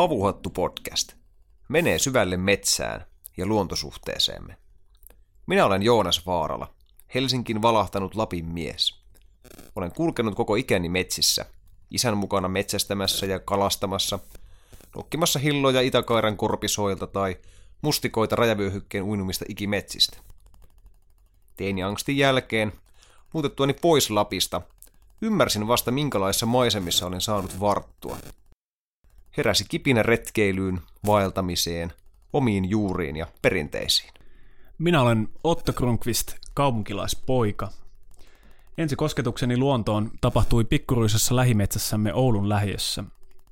Havuhattu podcast menee syvälle metsään ja luontosuhteeseemme. Minä olen Joonas Vaarala, Helsinkin valahtanut Lapin mies. Olen kulkenut koko ikäni metsissä, isän mukana metsästämässä ja kalastamassa, nokkimassa hilloja Itäkairan korpisoilta tai mustikoita rajavyöhykkeen uinumista ikimetsistä. Teini-angstin jälkeen, muutettuani pois Lapista, ymmärsin vasta minkälaisissa maisemissa olen saanut varttua – heräsi kipinä retkeilyyn, vaeltamiseen, omiin juuriin ja perinteisiin. Minä olen Otto Kronqvist, kaupunkilaispoika. Ensi kosketukseni luontoon tapahtui pikkuruisessa lähimetsässämme Oulun lähiössä.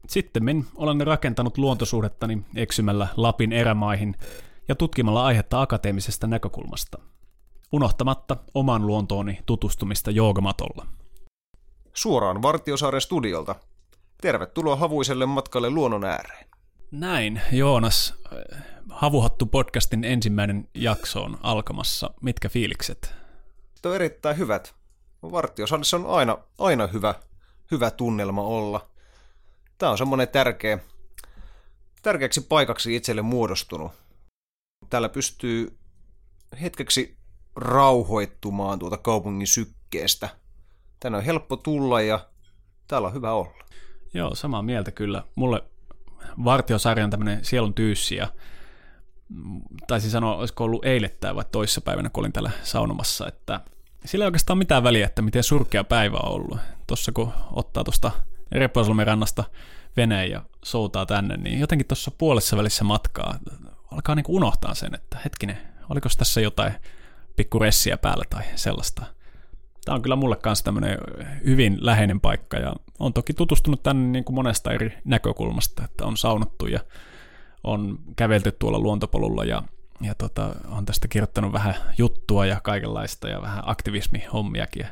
Sitten olen rakentanut luontosuhdettani eksymällä Lapin erämaihin ja tutkimalla aihetta akateemisesta näkökulmasta, unohtamatta oman luontooni tutustumista joogamatolla. Suoraan Vartiosaaren studiolta Tervetuloa havuiselle matkalle luonnon ääreen. Näin, Joonas. Havuhattu podcastin ensimmäinen jakso on alkamassa. Mitkä fiilikset? Tuo erittäin hyvät. Vartiosalissa on aina, aina hyvä, hyvä tunnelma olla. Tämä on semmoinen tärkeä, tärkeäksi paikaksi itselle muodostunut. Täällä pystyy hetkeksi rauhoittumaan tuota kaupungin sykkeestä. Tänne on helppo tulla ja täällä on hyvä olla. Joo, samaa mieltä kyllä. Mulle Vartiosarja on tämmöinen sielun tyyssi ja taisin sanoa, olisiko ollut eilettäin vai toissapäivänä, kun olin täällä saunomassa, että sillä ei oikeastaan mitään väliä, että miten surkea päivä on ollut. Tuossa kun ottaa tuosta Reposolmen rannasta veneen ja soutaa tänne, niin jotenkin tuossa puolessa välissä matkaa alkaa niin unohtaa sen, että hetkinen, oliko tässä jotain pikku ressiä päällä tai sellaista tämä on kyllä mulle kanssa tämmöinen hyvin läheinen paikka ja on toki tutustunut tänne niin kuin monesta eri näkökulmasta, että on saunottu ja on kävelty tuolla luontopolulla ja, ja tota, on tästä kirjoittanut vähän juttua ja kaikenlaista ja vähän aktivismihommiakin. Ja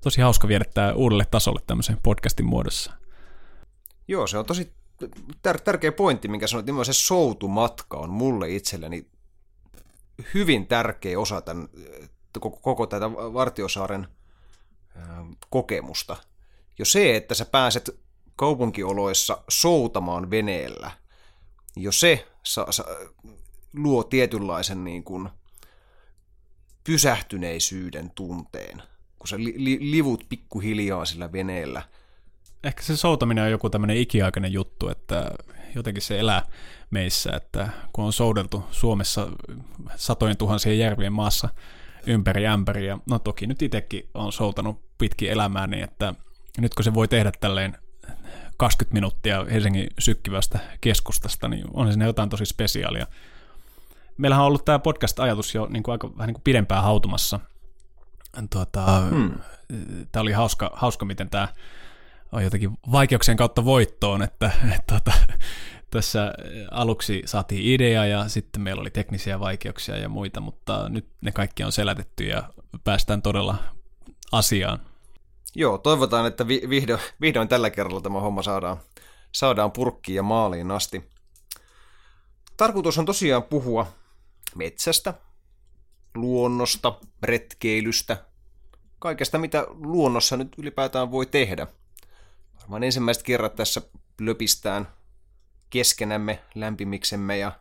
tosi hauska viedä tämä uudelle tasolle tämmöisen podcastin muodossa. Joo, se on tosi tär- tärkeä pointti, minkä sanoit, nimenomaan se soutumatka on mulle itselleni hyvin tärkeä osa tämän, koko, koko tätä Vartiosaaren kokemusta. Jo se, että sä pääset kaupunkioloissa soutamaan veneellä, jo se sa, sa, luo tietynlaisen niin kuin pysähtyneisyyden tunteen, kun sä li, li, livut pikkuhiljaa sillä veneellä. Ehkä se soutaminen on joku tämmöinen ikiaikainen juttu, että jotenkin se elää meissä, että kun on soudeltu Suomessa satojen tuhansien järvien maassa ympäri ämpäriä. No toki nyt itsekin on soutanut pitkin elämää niin, että nyt kun se voi tehdä tälleen 20 minuuttia Helsingin sykkivästä keskustasta, niin on siinä jotain tosi spesiaalia. Meillähän on ollut tämä podcast-ajatus jo niin kuin aika vähän niin kuin pidempään hautumassa. Tuota, hmm. Tämä oli hauska, hauska, miten tämä on jotenkin vaikeuksien kautta voittoon, että, että, että tässä aluksi saatiin idea ja sitten meillä oli teknisiä vaikeuksia ja muita, mutta nyt ne kaikki on selätetty ja päästään todella asiaan. Joo, toivotaan, että vi- vihdoin, vihdoin tällä kerralla tämä homma saadaan, saadaan purkkiin ja maaliin asti. Tarkoitus on tosiaan puhua metsästä, luonnosta, retkeilystä, kaikesta mitä luonnossa nyt ylipäätään voi tehdä. Varmaan ensimmäiset kerrat tässä löpistään keskenämme, lämpimiksemme ja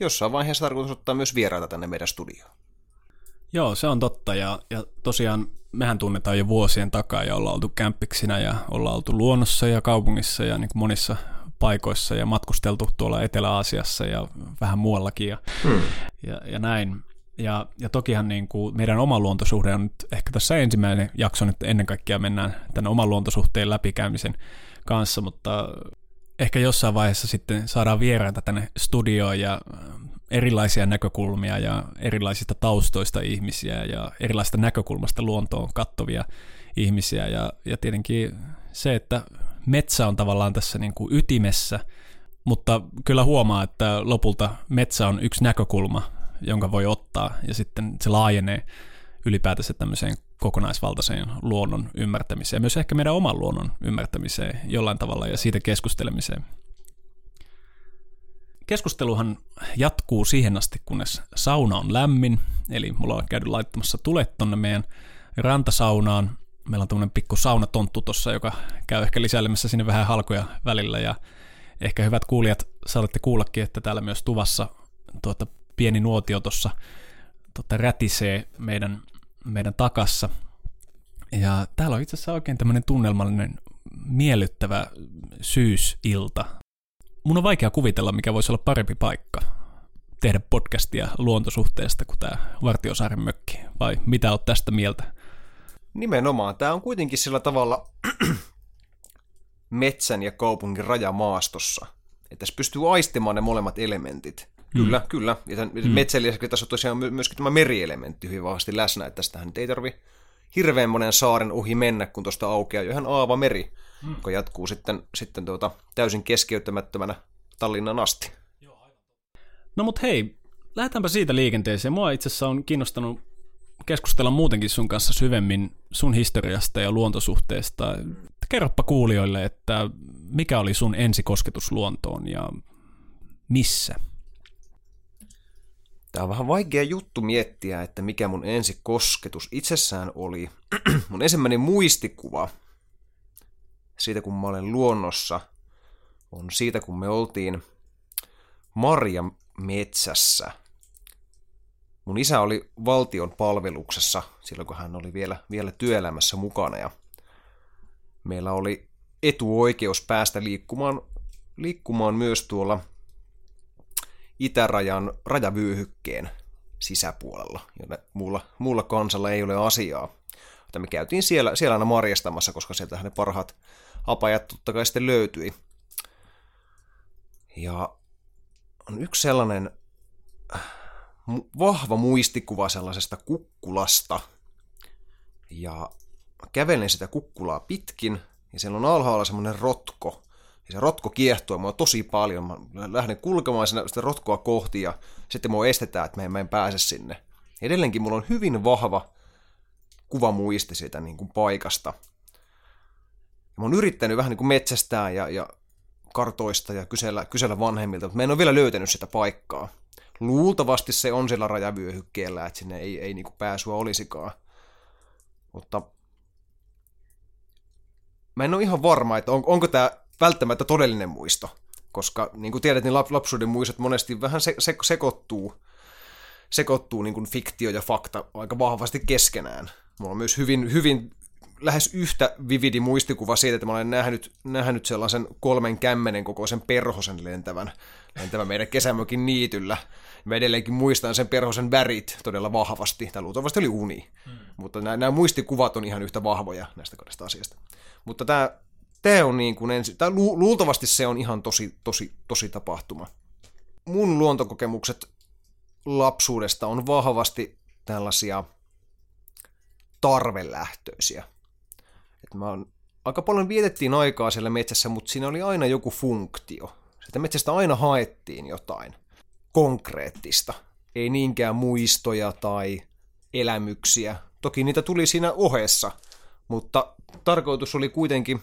jossain vaiheessa tarkoitus ottaa myös vieraita tänne meidän studioon. Joo, se on totta ja, ja tosiaan mehän tunnetaan jo vuosien takaa ja ollaan oltu kämppiksinä ja ollaan oltu luonnossa ja kaupungissa ja niin kuin monissa paikoissa ja matkusteltu tuolla Etelä-Aasiassa ja vähän muuallakin ja, hmm. ja, ja näin. Ja, ja tokihan niin kuin meidän oma luontosuhde on nyt ehkä tässä ensimmäinen jakso nyt ennen kaikkea mennään tänne oman luontosuhteen läpikäymisen kanssa, mutta ehkä jossain vaiheessa sitten saadaan vieraita tänne studioon ja äh, erilaisia näkökulmia ja erilaisista taustoista ihmisiä ja erilaisista näkökulmasta luontoon kattovia ihmisiä. Ja, ja tietenkin se, että metsä on tavallaan tässä niin kuin ytimessä, mutta kyllä huomaa, että lopulta metsä on yksi näkökulma, jonka voi ottaa ja sitten se laajenee ylipäätänsä tämmöiseen kokonaisvaltaiseen luonnon ymmärtämiseen, myös ehkä meidän oman luonnon ymmärtämiseen jollain tavalla ja siitä keskustelemiseen. Keskusteluhan jatkuu siihen asti, kunnes sauna on lämmin, eli mulla on käynyt laittamassa tulet tonne meidän rantasaunaan. Meillä on tämmöinen pikku saunatonttu tuossa, joka käy ehkä lisäilemässä sinne vähän halkoja välillä ja Ehkä hyvät kuulijat saatatte kuullakin, että täällä myös tuvassa tuota, pieni nuotio tuossa tuota, rätisee meidän, meidän takassa. Ja täällä on itse asiassa oikein tämmöinen tunnelmallinen, miellyttävä syysilta. Mun on vaikea kuvitella, mikä voisi olla parempi paikka tehdä podcastia luontosuhteesta kuin tämä Vartiosaaren mökki, vai mitä olet tästä mieltä? Nimenomaan. Tämä on kuitenkin sillä tavalla metsän ja kaupungin rajamaastossa. Että tässä pystyy aistimaan ne molemmat elementit. Kyllä, mm. kyllä. Ja tämän mm. metsän lisäksi tässä on tosiaan myöskin tämä merielementti hyvin vahvasti läsnä, että tästähän nyt ei tarvi hirveän monen saaren ohi mennä, kun tuosta aukeaa jo ihan aava meri, mm. joka jatkuu sitten, sitten tuota, täysin keskeyttämättömänä Tallinnan asti. No mut hei, lähdetäänpä siitä liikenteeseen. Mua itse asiassa on kiinnostanut keskustella muutenkin sun kanssa syvemmin sun historiasta ja luontosuhteesta. Kerropa kuulijoille, että mikä oli sun ensikosketus luontoon ja missä? Tämä on vähän vaikea juttu miettiä, että mikä mun ensikosketus itsessään oli. mun ensimmäinen muistikuva siitä, kun mä olen luonnossa, on siitä, kun me oltiin Marja metsässä. Mun isä oli valtion palveluksessa silloin, kun hän oli vielä, vielä työelämässä mukana ja meillä oli etuoikeus päästä liikkumaan, liikkumaan myös tuolla itärajan rajavyöhykkeen sisäpuolella, jonne muulla, muulla kansalla ei ole asiaa. Mutta me käytiin siellä, siellä aina marjastamassa, koska sieltä ne parhaat apajat totta kai sitten löytyi. Ja on yksi sellainen vahva muistikuva sellaisesta kukkulasta. Ja kävelen sitä kukkulaa pitkin, ja siellä on alhaalla semmoinen rotko. Ja se rotko kiehtoo mua tosi paljon. Mä lähden kulkemaan sitä, sitä rotkoa kohti, ja sitten mua estetään, että mä en, pääse sinne. Edelleenkin mulla on hyvin vahva kuva muisti siitä niin kuin paikasta. Ja mä oon yrittänyt vähän niin kuin metsästää ja, ja kartoista ja kysellä, kysellä vanhemmilta, mutta mä en ole vielä löytänyt sitä paikkaa. Luultavasti se on siellä rajavyöhykkeellä, että sinne ei, ei niinku pääsyä olisikaan. Mutta mä en ole ihan varma, että on, onko tämä välttämättä todellinen muisto. Koska niin kuin tiedät, niin lapsuuden muistot monesti vähän se, se, sekoittuu, sekoittuu niin kuin fiktio ja fakta aika vahvasti keskenään. Mulla on myös hyvin, hyvin lähes yhtä vividi muistikuva siitä, että mä olen nähnyt, nähnyt sellaisen kolmen kämmenen kokoisen perhosen lentävän, lentävän meidän kesämökin niityllä. Mä edelleenkin muistan sen perhosen värit todella vahvasti. Tämä luultavasti oli uni. Hmm. Mutta nämä, nämä muistikuvat on ihan yhtä vahvoja näistä kahdesta asiasta. Mutta tämä, tämä on niin kuin ensi, tämä lu, luultavasti se on ihan tosi, tosi, tosi tapahtuma. Mun luontokokemukset lapsuudesta on vahvasti tällaisia tarvelähtöisiä. Et mä oon, aika paljon vietettiin aikaa siellä metsässä, mutta siinä oli aina joku funktio. Sitä metsästä aina haettiin jotain konkreettista. Ei niinkään muistoja tai elämyksiä. Toki niitä tuli siinä ohessa, mutta tarkoitus oli kuitenkin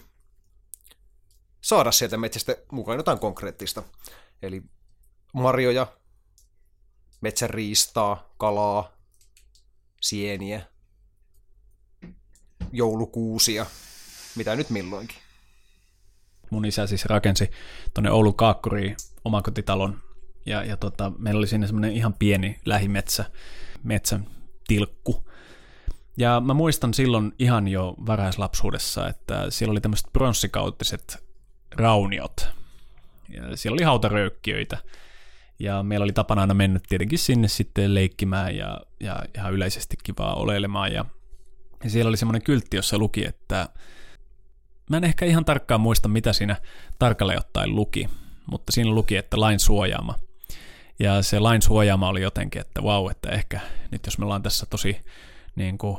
saada sieltä metsästä mukaan jotain konkreettista. Eli marjoja, metsäriistaa, kalaa, sieniä, joulukuusia, mitä nyt milloinkin. Mun isä siis rakensi tuonne Oulun Kaakkuriin omakotitalon ja, ja tota, meillä oli siinä semmoinen ihan pieni lähimetsä, metsän tilkku. Ja mä muistan silloin ihan jo varhaislapsuudessa, että siellä oli tämmöiset pronssikauttiset rauniot. Ja siellä oli hautaröykkiöitä. Ja meillä oli tapana aina mennä tietenkin sinne sitten leikkimään ja, ja ihan yleisestikin vaan oleilemaan. Ja ja siellä oli semmoinen kyltti, jossa luki, että mä en ehkä ihan tarkkaan muista, mitä siinä tarkalleen ottaen luki, mutta siinä luki, että lain suojaama. Ja se lain suojaama oli jotenkin, että vau, että ehkä nyt jos me ollaan tässä tosi niin kuin,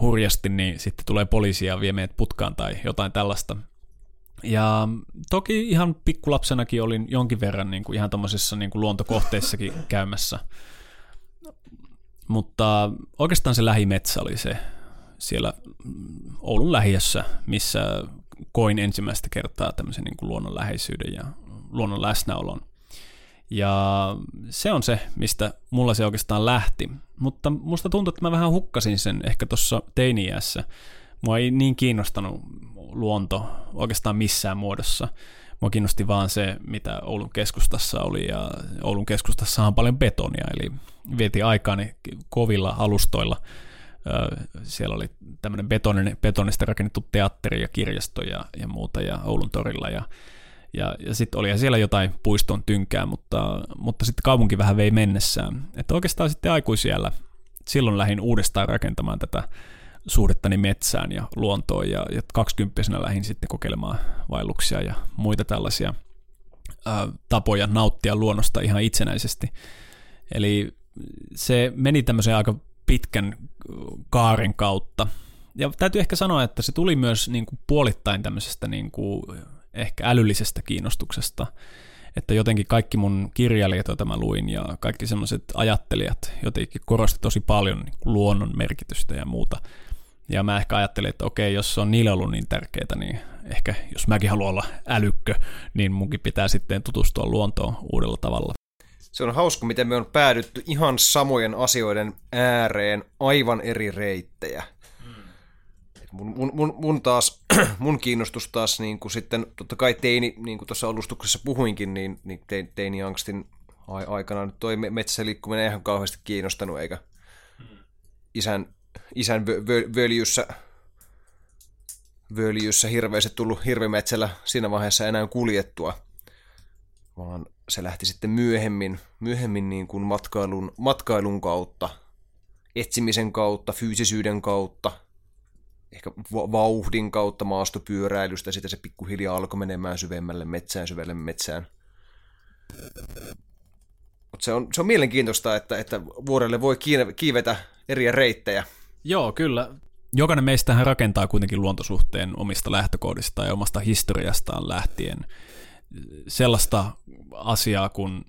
hurjasti, niin sitten tulee poliisia ja vie meidät putkaan tai jotain tällaista. Ja toki ihan pikkulapsenakin olin jonkin verran niin kuin ihan tuommoisissa niin kuin luontokohteissakin käymässä. Mutta oikeastaan se lähimetsä oli se, siellä Oulun lähiössä, missä koin ensimmäistä kertaa tämmöisen niin kuin luonnon läheisyyden ja luonnon läsnäolon. Ja se on se, mistä mulla se oikeastaan lähti. Mutta musta tuntuu, että mä vähän hukkasin sen ehkä tuossa teiniässä. Mua ei niin kiinnostanut luonto oikeastaan missään muodossa. mua kiinnosti vaan se, mitä Oulun keskustassa oli, ja Oulun keskustassa on paljon betonia, eli vietiin aikaani kovilla alustoilla. Siellä oli tämmöinen betonin, betonista rakennettu teatteri ja kirjasto ja, ja muuta, ja Oulun torilla, ja ja, ja sitten oli siellä jotain puiston tynkää, mutta, mutta sitten kaupunki vähän vei mennessään. Että oikeastaan sitten aikuisiellä silloin lähdin uudestaan rakentamaan tätä suhdettani metsään ja luontoon ja, ja 20 lähdin sitten kokeilemaan vaelluksia ja muita tällaisia ää, tapoja nauttia luonnosta ihan itsenäisesti. Eli se meni tämmöisen aika pitkän kaaren kautta. Ja täytyy ehkä sanoa, että se tuli myös niin kuin puolittain tämmöisestä niin kuin ehkä älyllisestä kiinnostuksesta. Että jotenkin kaikki mun kirjailijat, joita mä luin, ja kaikki semmoiset ajattelijat jotenkin korosti tosi paljon niin luonnon merkitystä ja muuta. Ja mä ehkä ajattelin, että okei, jos se on niille ollut niin tärkeää, niin ehkä jos mäkin haluan olla älykkö, niin munkin pitää sitten tutustua luontoon uudella tavalla. Se on hauska, miten me on päädytty ihan samojen asioiden ääreen aivan eri reittejä. Mun, mun, mun, mun, taas, mun kiinnostus taas niin kuin sitten, totta kai teini, niin kuin tuossa alustuksessa puhuinkin, niin, niin teini-angstin aikana nyt toi metsässä liikkuminen ei ihan kauheasti kiinnostanut, eikä isän, isän vö, vö, völjyssä, völjyssä hirveästi tullut hirvimetsällä siinä vaiheessa enää kuljettua, vaan se lähti sitten myöhemmin, myöhemmin niin kuin matkailun, matkailun kautta, etsimisen kautta, fyysisyyden kautta – ehkä vauhdin kautta maastopyöräilystä, sitten se pikkuhiljaa alkoi menemään syvemmälle metsään, syvelle metsään. Mutta se on, se on mielenkiintoista, että, että vuorelle voi kiivetä eri reittejä. Joo, kyllä. Jokainen meistähän rakentaa kuitenkin luontosuhteen omista lähtökohdista ja omasta historiastaan lähtien sellaista asiaa kuin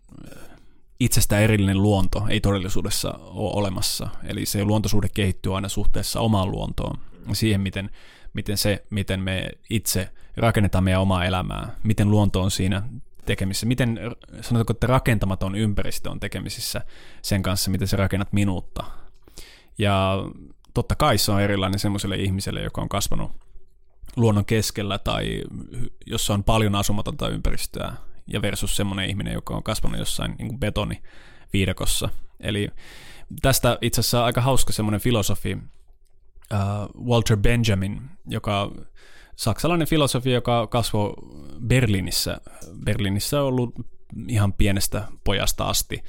itsestä erillinen luonto ei todellisuudessa ole olemassa. Eli se luontosuhde kehittyy aina suhteessa omaan luontoon siihen, miten, miten se, miten me itse rakennetaan meidän omaa elämää, miten luonto on siinä tekemisissä, miten sanotaanko, että rakentamaton ympäristö on tekemisissä sen kanssa, miten sä rakennat minuutta. Ja totta kai se on erilainen semmoiselle ihmiselle, joka on kasvanut luonnon keskellä tai jossa on paljon asumatonta ympäristöä ja versus semmoinen ihminen, joka on kasvanut jossain niin betoniviidakossa. Eli tästä itse asiassa aika hauska semmoinen filosofi, uh, Walter Benjamin, joka saksalainen filosofi, joka kasvoi Berliinissä. Berliinissä on ollut ihan pienestä pojasta asti.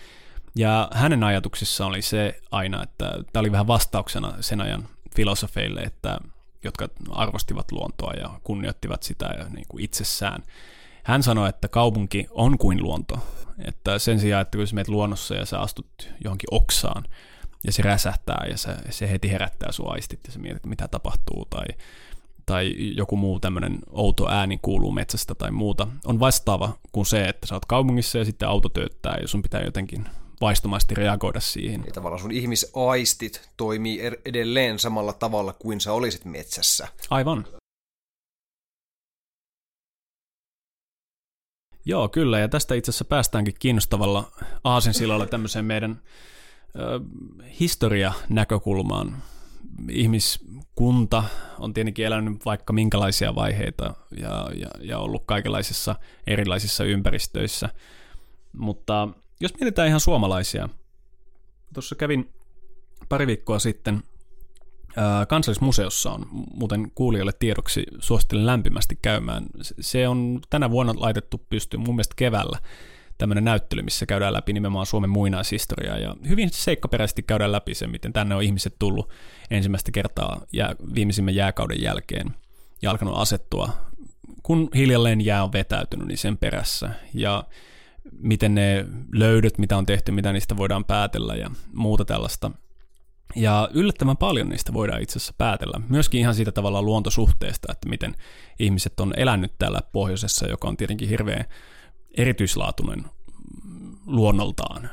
Ja hänen ajatuksissa oli se aina, että tämä oli vähän vastauksena sen ajan filosofeille, että, jotka arvostivat luontoa ja kunnioittivat sitä ja niin kuin itsessään. Hän sanoi, että kaupunki on kuin luonto. Että sen sijaan, että kun sä menet luonnossa ja sä astut johonkin oksaan, ja se räsähtää ja se, se heti herättää sun aistit ja sä mietit, mitä tapahtuu tai, tai joku muu tämmöinen outo ääni kuuluu metsästä tai muuta, on vastaava kuin se, että sä oot kaupungissa ja sitten auto tööttää ja sun pitää jotenkin vaistomaisesti reagoida siihen. Ja tavallaan sun ihmisaistit toimii er-, edelleen samalla tavalla kuin sä olisit metsässä. Aivan. Joo, kyllä, ja tästä itse asiassa päästäänkin kiinnostavalla aasinsilalla tämmöiseen meidän historia-näkökulmaan. Ihmiskunta on tietenkin elänyt vaikka minkälaisia vaiheita ja, ja, ja ollut kaikenlaisissa erilaisissa ympäristöissä, mutta jos mietitään ihan suomalaisia, tuossa kävin pari viikkoa sitten Kansallismuseossa on muuten kuulijoille tiedoksi, suosittelen lämpimästi käymään. Se on tänä vuonna laitettu pystyyn mun mielestä keväällä tämmöinen näyttely, missä käydään läpi nimenomaan Suomen muinaishistoriaa. Ja hyvin seikkaperäisesti käydään läpi se, miten tänne on ihmiset tullut ensimmäistä kertaa ja viimeisimmän jääkauden jälkeen ja alkanut asettua, kun hiljalleen jää on vetäytynyt, niin sen perässä. Ja miten ne löydöt, mitä on tehty, mitä niistä voidaan päätellä ja muuta tällaista. Ja yllättävän paljon niistä voidaan itse asiassa päätellä. Myöskin ihan siitä tavalla luontosuhteesta, että miten ihmiset on elänyt täällä pohjoisessa, joka on tietenkin hirveän erityislaatuinen luonnoltaan.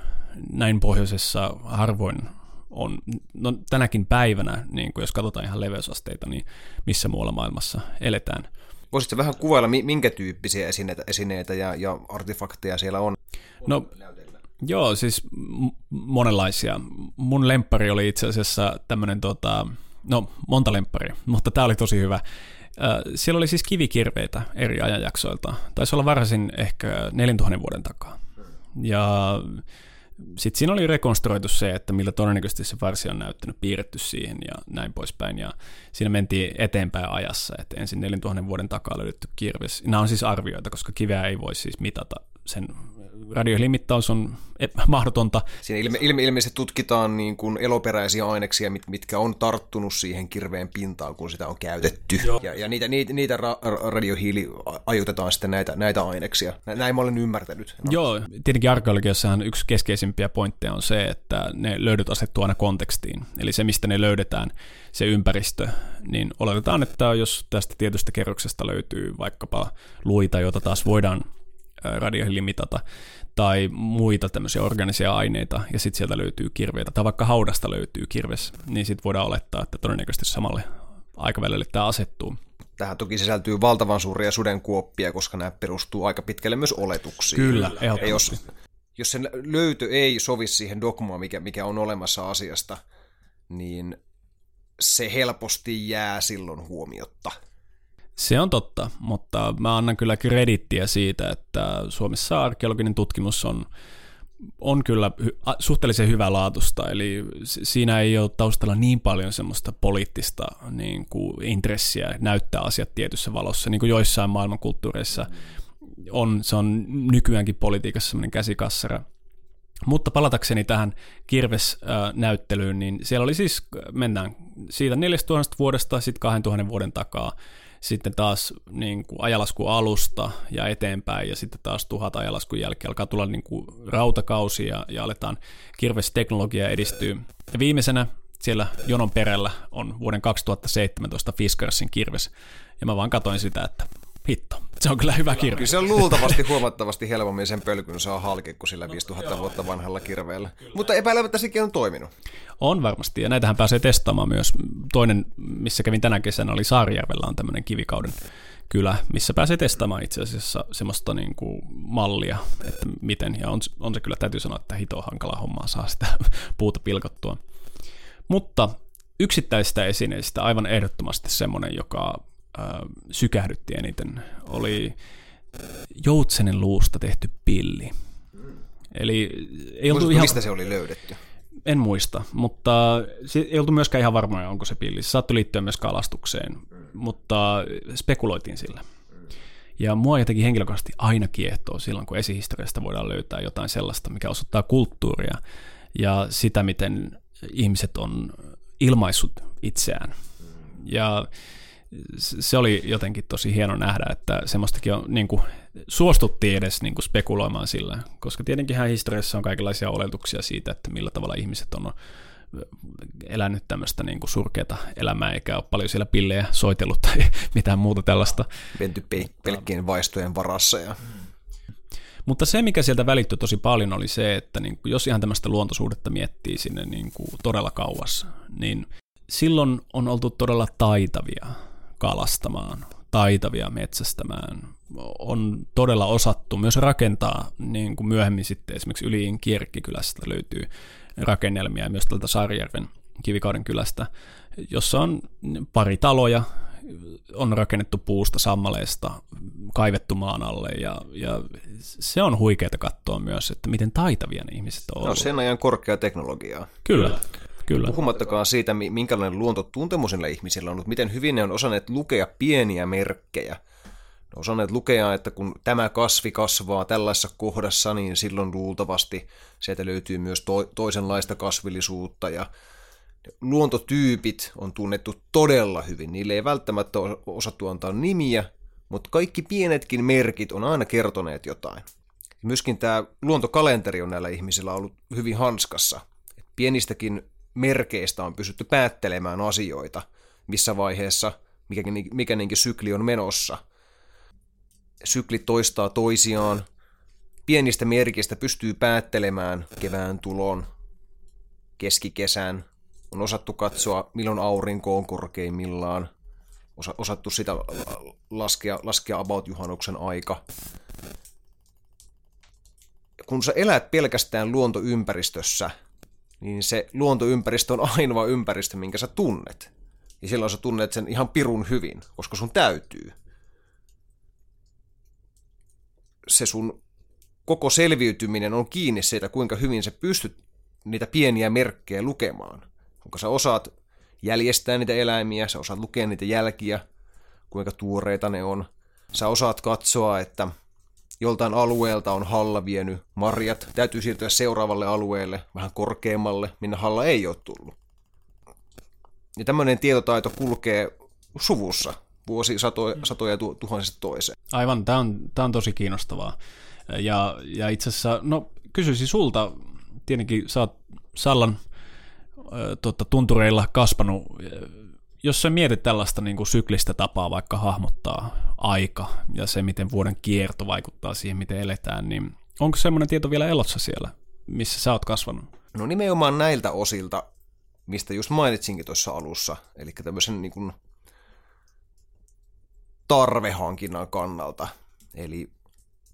Näin pohjoisessa harvoin on, no tänäkin päivänä, niin kuin jos katsotaan ihan leveysasteita, niin missä muualla maailmassa eletään. Voisitko vähän kuvailla, minkä tyyppisiä esineitä, esineitä ja, ja artefakteja siellä on? No, joo, siis monenlaisia. Mun lempari oli itse asiassa tämmöinen, tota, no monta lempparia, mutta tämä oli tosi hyvä. Siellä oli siis kivikirveitä eri ajanjaksoilta. Taisi olla varsin ehkä 4000 vuoden takaa. Ja sitten siinä oli rekonstruoitu se, että millä todennäköisesti se varsi on näyttänyt, piirretty siihen ja näin poispäin. Ja siinä mentiin eteenpäin ajassa, että ensin 4000 vuoden takaa löydetty kirves. Nämä on siis arvioita, koska kiveä ei voi siis mitata sen radiohilimittaus on mahdotonta. Siinä ilme, ilme, ilmeisesti tutkitaan niin kuin eloperäisiä aineksia, mit, mitkä on tarttunut siihen kirveen pintaan, kun sitä on käytetty. Ja, ja niitä, niitä, niitä ra, radiohiili ajutetaan sitten näitä, näitä aineksia. Näin mä olen ymmärtänyt. No. Joo, tietenkin arkeologiassahan yksi keskeisimpiä pointteja on se, että ne löydöt asettuu aina kontekstiin. Eli se, mistä ne löydetään, se ympäristö, niin oletetaan, että jos tästä tietystä kerroksesta löytyy vaikkapa luita, joita taas voidaan radiohiilimitata tai muita tämmöisiä organisia aineita, ja sitten sieltä löytyy kirveitä, tai vaikka haudasta löytyy kirves, niin sitten voidaan olettaa, että todennäköisesti samalle aikavälille tämä asettuu. Tähän toki sisältyy valtavan suuria sudenkuoppia, koska nämä perustuu aika pitkälle myös oletuksiin. Kyllä, ja jos, jos sen löytö ei sovi siihen dogmaan, mikä, mikä on olemassa asiasta, niin se helposti jää silloin huomiotta. Se on totta, mutta mä annan kyllä kredittiä siitä, että Suomessa arkeologinen tutkimus on, on kyllä hy- suhteellisen hyvälaatusta, eli siinä ei ole taustalla niin paljon semmoista poliittista niin kuin intressiä näyttää asiat tietyssä valossa, niin kuin joissain maailmankulttuureissa on, se on nykyäänkin politiikassa semmoinen käsikassara. Mutta palatakseni tähän Kirves-näyttelyyn, niin siellä oli siis, mennään siitä 4000 vuodesta sitten 2000 vuoden takaa, sitten taas niin kuin ajalasku alusta ja eteenpäin, ja sitten taas tuhat ajalaskun jälkeen alkaa tulla niin kuin rautakausi ja, ja aletaan kirvesteknologia edistyy. Ja viimeisenä siellä jonon perällä on vuoden 2017 Fiskarsin kirves, ja mä vaan katoin sitä, että hitto, se on kyllä hyvä kirve. Kyllä se on luultavasti huomattavasti helpommin sen pölkyn saa halki kuin sillä 5000 vuotta vanhalla kirveellä. Mutta epäilemättä sekin on toiminut. On varmasti, ja näitähän pääsee testaamaan myös. Toinen, missä kävin tänä kesänä, oli Saarijärvellä on tämmöinen kivikauden kylä, missä pääsee testaamaan itse asiassa semmoista niin kuin mallia, että miten, ja on, on se kyllä, täytyy sanoa, että hito hankala hommaa saa sitä puuta pilkottua. Mutta yksittäisistä esineistä aivan ehdottomasti semmoinen, joka äh, sykähdytti eniten, oli joutsenen luusta tehty pilli. Eli ei oltu ihan... Mistä se oli löydetty? En muista, mutta ei oltu myöskään ihan varmoja, onko se pilli. Se saattoi liittyä myös kalastukseen, mutta spekuloitiin sillä. Ja mua jotenkin henkilökohtaisesti aina kiehtoo silloin, kun esihistoriasta voidaan löytää jotain sellaista, mikä osoittaa kulttuuria ja sitä, miten ihmiset on ilmaissut itseään. Ja se oli jotenkin tosi hieno nähdä, että semmoistakin on, niin kuin, suostuttiin edes niin kuin spekuloimaan sillä, koska tietenkin historiassa on kaikenlaisia oletuksia siitä, että millä tavalla ihmiset on elänyt tämmöistä niin kuin surkeata elämää, eikä ole paljon siellä pillejä soitellut tai mitään muuta tällaista. Venty pelkkien vaistojen varassa. Ja... Mutta se, mikä sieltä välittyi tosi paljon, oli se, että niin kuin, jos ihan tämmöistä luontosuhdetta miettii sinne niin kuin todella kauas, niin silloin on oltu todella taitavia kalastamaan, taitavia metsästämään. On todella osattu myös rakentaa, niin kuin myöhemmin sitten esimerkiksi Yliin Kierkkikylästä löytyy rakennelmia myös tältä Saarijärven Kivikauden kylästä, jossa on pari taloja, on rakennettu puusta, sammaleesta, kaivettu maan alle ja, ja se on huikeaa katsoa myös, että miten taitavia ne ihmiset on ollut. No sen ajan korkea teknologiaa. Kyllä. Kyllä. Puhumattakaan siitä, minkälainen luontotuntemus niillä ihmisillä on ollut, miten hyvin ne on osanneet lukea pieniä merkkejä. Ne on osanneet lukea, että kun tämä kasvi kasvaa tällaisessa kohdassa, niin silloin luultavasti sieltä löytyy myös to- toisenlaista kasvillisuutta ja luontotyypit on tunnettu todella hyvin. Niille ei välttämättä osattu antaa nimiä, mutta kaikki pienetkin merkit on aina kertoneet jotain. Myöskin tämä luontokalenteri on näillä ihmisillä ollut hyvin hanskassa. Pienistäkin merkeistä on pystytty päättelemään asioita, missä vaiheessa mikäkin, mikäinenkin sykli on menossa. Syklit toistaa toisiaan. Pienistä merkistä pystyy päättelemään kevään tulon, keskikesän. On osattu katsoa, milloin aurinko on korkeimmillaan. Osa, osattu sitä laskea, laskea about juhannuksen aika. Kun sä elät pelkästään luontoympäristössä – niin se luontoympäristö on ainoa ympäristö, minkä sä tunnet. Ja silloin sä tunnet sen ihan pirun hyvin, koska sun täytyy. Se sun koko selviytyminen on kiinni siitä, kuinka hyvin sä pystyt niitä pieniä merkkejä lukemaan. Kuinka sä osaat jäljestää niitä eläimiä, sä osaat lukea niitä jälkiä, kuinka tuoreita ne on. Sä osaat katsoa, että joltain alueelta on halla vienyt marjat, täytyy siirtyä seuraavalle alueelle, vähän korkeammalle, minne halla ei ole tullut. Ja tämmöinen tietotaito kulkee suvussa vuosi satoja, satoja tu, tuhansista toiseen. Aivan, tämä on, tämä on tosi kiinnostavaa. Ja, ja itse asiassa, no kysyisin sulta, tietenkin sä oot Sallan äh, tota, tuntureilla kasvanut, jos sä mietit tällaista niin kuin syklistä tapaa vaikka hahmottaa aika ja se, miten vuoden kierto vaikuttaa siihen, miten eletään, niin onko semmoinen tieto vielä elossa siellä, missä sä oot kasvanut? No nimenomaan näiltä osilta, mistä just mainitsinkin tuossa alussa, eli tämmöisen niin kuin tarvehankinnan kannalta, eli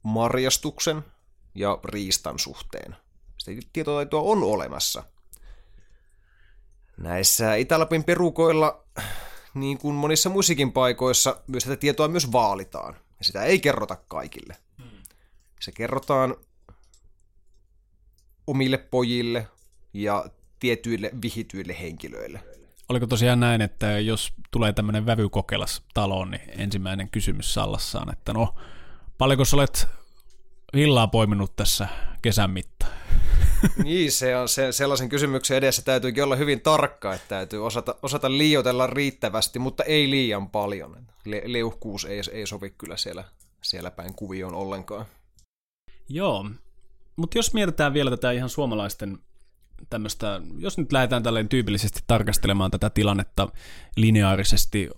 marjastuksen ja riistan suhteen. Sitä tietotaitoa on olemassa. Näissä Itä-Lapin perukoilla, niin kuin monissa muissakin paikoissa, myös tätä tietoa myös vaalitaan. Ja sitä ei kerrota kaikille. Se kerrotaan omille pojille ja tietyille vihityille henkilöille. Oliko tosiaan näin, että jos tulee tämmöinen vävykokelas taloon, niin ensimmäinen kysymys Sallassaan, että no, paljonko olet villaa poiminut tässä kesän mittaan? niin, se on se, sellaisen kysymyksen edessä täytyykin olla hyvin tarkka, että täytyy osata, osata liioitella riittävästi, mutta ei liian paljon. Le, leuhkuus ei, ei sovi kyllä siellä, siellä päin kuvioon ollenkaan. Joo, mutta jos mietitään vielä tätä ihan suomalaisten tämmöistä, jos nyt lähdetään tälleen tyypillisesti tarkastelemaan tätä tilannetta lineaarisesti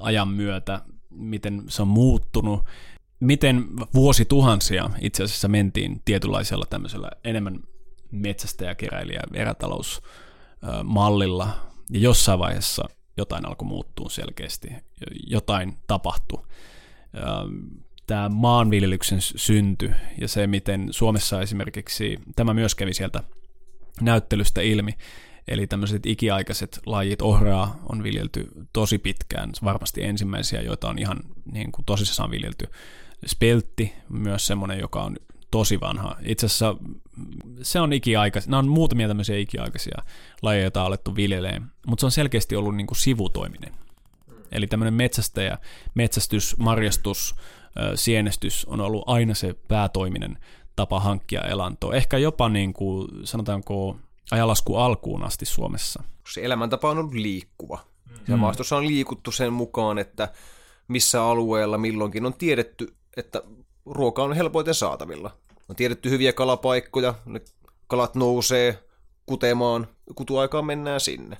ajan myötä, miten se on muuttunut, miten vuosituhansia itse asiassa mentiin tietynlaisella tämmöisellä enemmän metsästäjäkeräilijä erätalousmallilla, ja jossain vaiheessa jotain alkoi muuttua selkeästi, jotain tapahtui. Tämä maanviljelyksen synty ja se, miten Suomessa esimerkiksi, tämä myös kävi sieltä näyttelystä ilmi, Eli tämmöiset ikiaikaiset lajit, ohraa on viljelty tosi pitkään, varmasti ensimmäisiä, joita on ihan niin kuin tosissaan viljelty. Speltti, myös semmoinen, joka on tosi vanha. Itse asiassa se on ikiaikaisia, nämä on muutamia tämmöisiä ikiaikaisia lajeja, joita on alettu viljelemään, mutta se on selkeästi ollut niin kuin sivutoiminen. Eli tämmöinen metsästäjä, metsästys, marjastus, sienestys on ollut aina se päätoiminen tapa hankkia elantoa. Ehkä jopa niin kuin, sanotaanko ajalasku alkuun asti Suomessa. Se elämäntapa on ollut liikkuva. Ja mm. maastossa on liikuttu sen mukaan, että missä alueella milloinkin on tiedetty, että ruoka on helpoiten saatavilla. On tiedetty hyviä kalapaikkoja, ne kalat nousee kutemaan, kutuaikaan mennään sinne.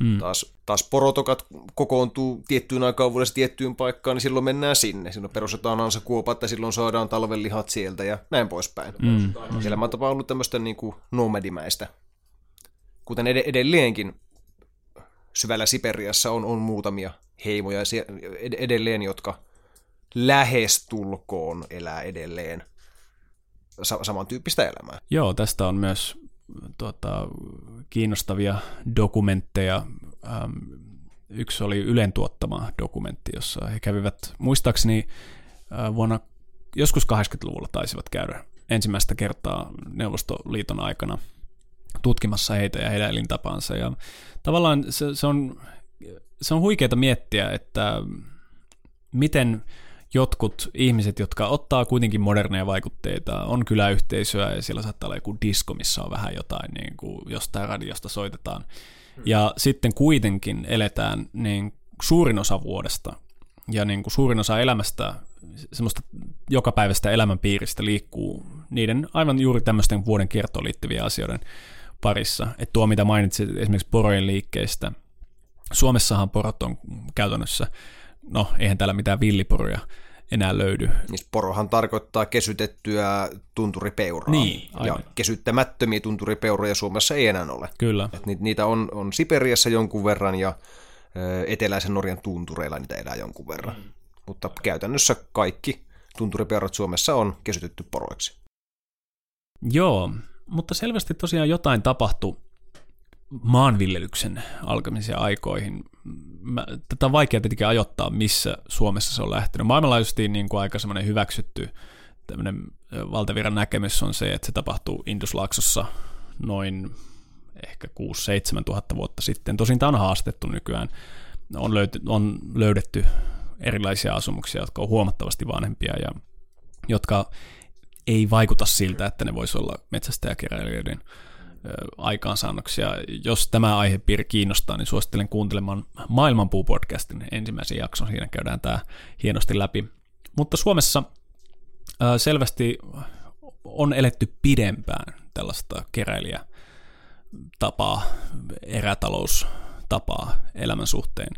Hmm. Taas, taas porotokat kokoontuu tiettyyn aikaan vuodessa tiettyyn paikkaan, niin silloin mennään sinne. Silloin perustetaan ansa kuopa, että silloin saadaan talven lihat sieltä ja näin poispäin. Hmm. Elämäntapa on ollut tämmöistä niin kuin nomadimäistä. Kuten ed- edelleenkin syvällä Siperiassa on, on muutamia heimoja edelleen, jotka lähestulkoon elää edelleen sa- samantyyppistä elämää. Joo, tästä on myös tuota, kiinnostavia dokumentteja. Ähm, yksi oli Ylen tuottama dokumentti, jossa he kävivät, muistaakseni äh, vuonna, joskus 80-luvulla taisivat käydä ensimmäistä kertaa Neuvostoliiton aikana tutkimassa heitä ja heidän elintapansa. Ja tavallaan se, se, on, se on huikeaa miettiä, että miten jotkut ihmiset, jotka ottaa kuitenkin moderneja vaikutteita, on kyläyhteisöä ja siellä saattaa olla joku disko, missä on vähän jotain, niin kuin jostain radiosta soitetaan. Hmm. Ja sitten kuitenkin eletään niin suurin osa vuodesta ja niin kuin suurin osa elämästä, semmoista jokapäiväistä elämänpiiristä liikkuu niiden aivan juuri tämmöisten vuoden kiertoon liittyviä asioiden parissa. Että tuo, mitä mainitsit esimerkiksi porojen liikkeistä, Suomessahan porot on käytännössä, no eihän täällä mitään villiporoja enää löydy. Niin porohan tarkoittaa kesytettyä tunturipeuraa. Niin, aivan. Ja kesyttämättömiä tunturipeuroja Suomessa ei enää ole. Kyllä. Et niitä on, on Siperiassa jonkun verran ja eteläisen Norjan tuntureilla niitä elää jonkun verran. Mm. Mutta käytännössä kaikki tunturipeurat Suomessa on kesytetty poroiksi. Joo, mutta selvästi tosiaan jotain tapahtui maanviljelyksen alkamisen aikoihin. Mä, tätä on vaikea tietenkin ajoittaa, missä Suomessa se on lähtenyt. Maailmanlaajuisesti niin kuin aika semmoinen hyväksytty tämmöinen valtaviran näkemys on se, että se tapahtuu Induslaaksossa noin ehkä 6-7 tuhatta vuotta sitten. Tosin tämä on haastettu nykyään. On, löyty, on löydetty erilaisia asumuksia, jotka on huomattavasti vanhempia ja jotka ei vaikuta siltä, että ne voisi olla metsästäjäkeräilijöiden aikaansaannoksia. Jos tämä aihepiiri kiinnostaa, niin suosittelen kuuntelemaan Maailmanpuu-podcastin ensimmäisen jakson. Siinä käydään tämä hienosti läpi. Mutta Suomessa selvästi on eletty pidempään tällaista keräilijä tapaa, erätaloustapaa elämän suhteen.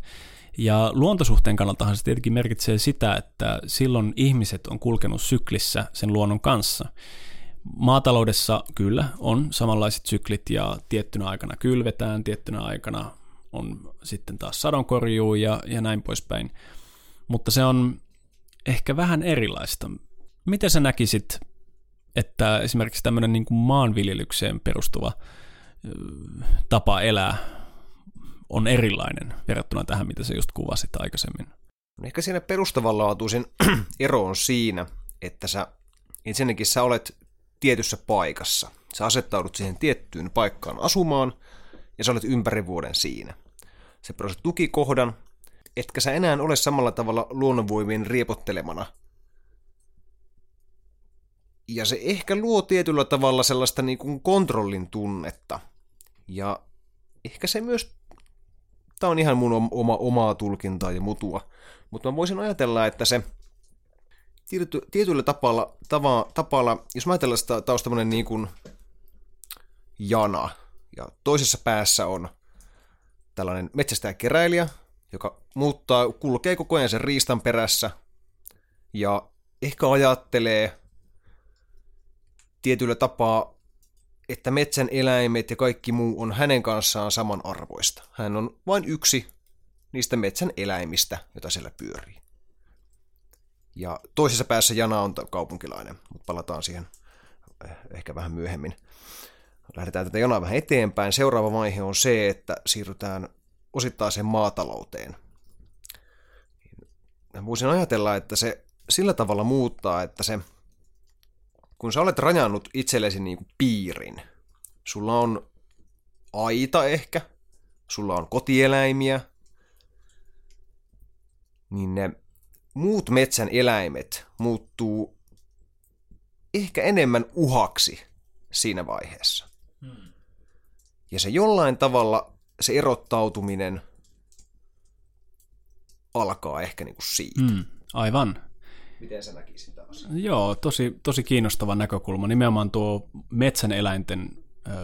Ja luontosuhteen kannaltahan se tietenkin merkitsee sitä, että silloin ihmiset on kulkenut syklissä sen luonnon kanssa. Maataloudessa kyllä on samanlaiset syklit ja tiettynä aikana kylvetään, tiettynä aikana on sitten taas sadonkorjuu ja, ja näin poispäin. Mutta se on ehkä vähän erilaista. Miten sä näkisit, että esimerkiksi tämmöinen niin kuin maanviljelykseen perustuva tapa elää on erilainen verrattuna tähän, mitä sä just kuvasit aikaisemmin? Ehkä siinä perustavanlaatuisin ero on siinä, että sä ensinnäkin sä olet tietyssä paikassa. Sä asettaudut siihen tiettyyn paikkaan asumaan ja sä olet ympäri vuoden siinä. Se perustat tukikohdan, etkä sä enää ole samalla tavalla luonnonvoimien riepottelemana. Ja se ehkä luo tietyllä tavalla sellaista niin kuin kontrollin tunnetta. Ja ehkä se myös, tämä on ihan mun oma, omaa tulkintaa ja mutua, mutta mä voisin ajatella, että se tiety, tietyllä tapalla, tava, tapalla, jos mä ajatellaan sitä, tämä tämmöinen niin kuin jana, ja toisessa päässä on tällainen metsästäjäkeräilijä, joka muuttaa, kulkee koko ajan sen riistan perässä, ja ehkä ajattelee tietyllä tapaa, että metsän eläimet ja kaikki muu on hänen kanssaan samanarvoista. Hän on vain yksi niistä metsän eläimistä, jota siellä pyörii. Ja toisessa päässä Jana on kaupunkilainen, mutta palataan siihen eh, ehkä vähän myöhemmin. Lähdetään tätä Janaa vähän eteenpäin. Seuraava vaihe on se, että siirrytään osittaiseen maatalouteen. Voisin ajatella, että se sillä tavalla muuttaa, että se, kun sä olet rajannut itsellesi niin kuin piirin, sulla on aita ehkä, sulla on kotieläimiä, niin ne muut metsän eläimet muuttuu ehkä enemmän uhaksi siinä vaiheessa. Hmm. Ja se jollain tavalla, se erottautuminen alkaa ehkä niin kuin siitä. Hmm, aivan. Miten sä näkisit taas? Joo, tosi, tosi kiinnostava näkökulma. Nimenomaan tuo metsän eläinten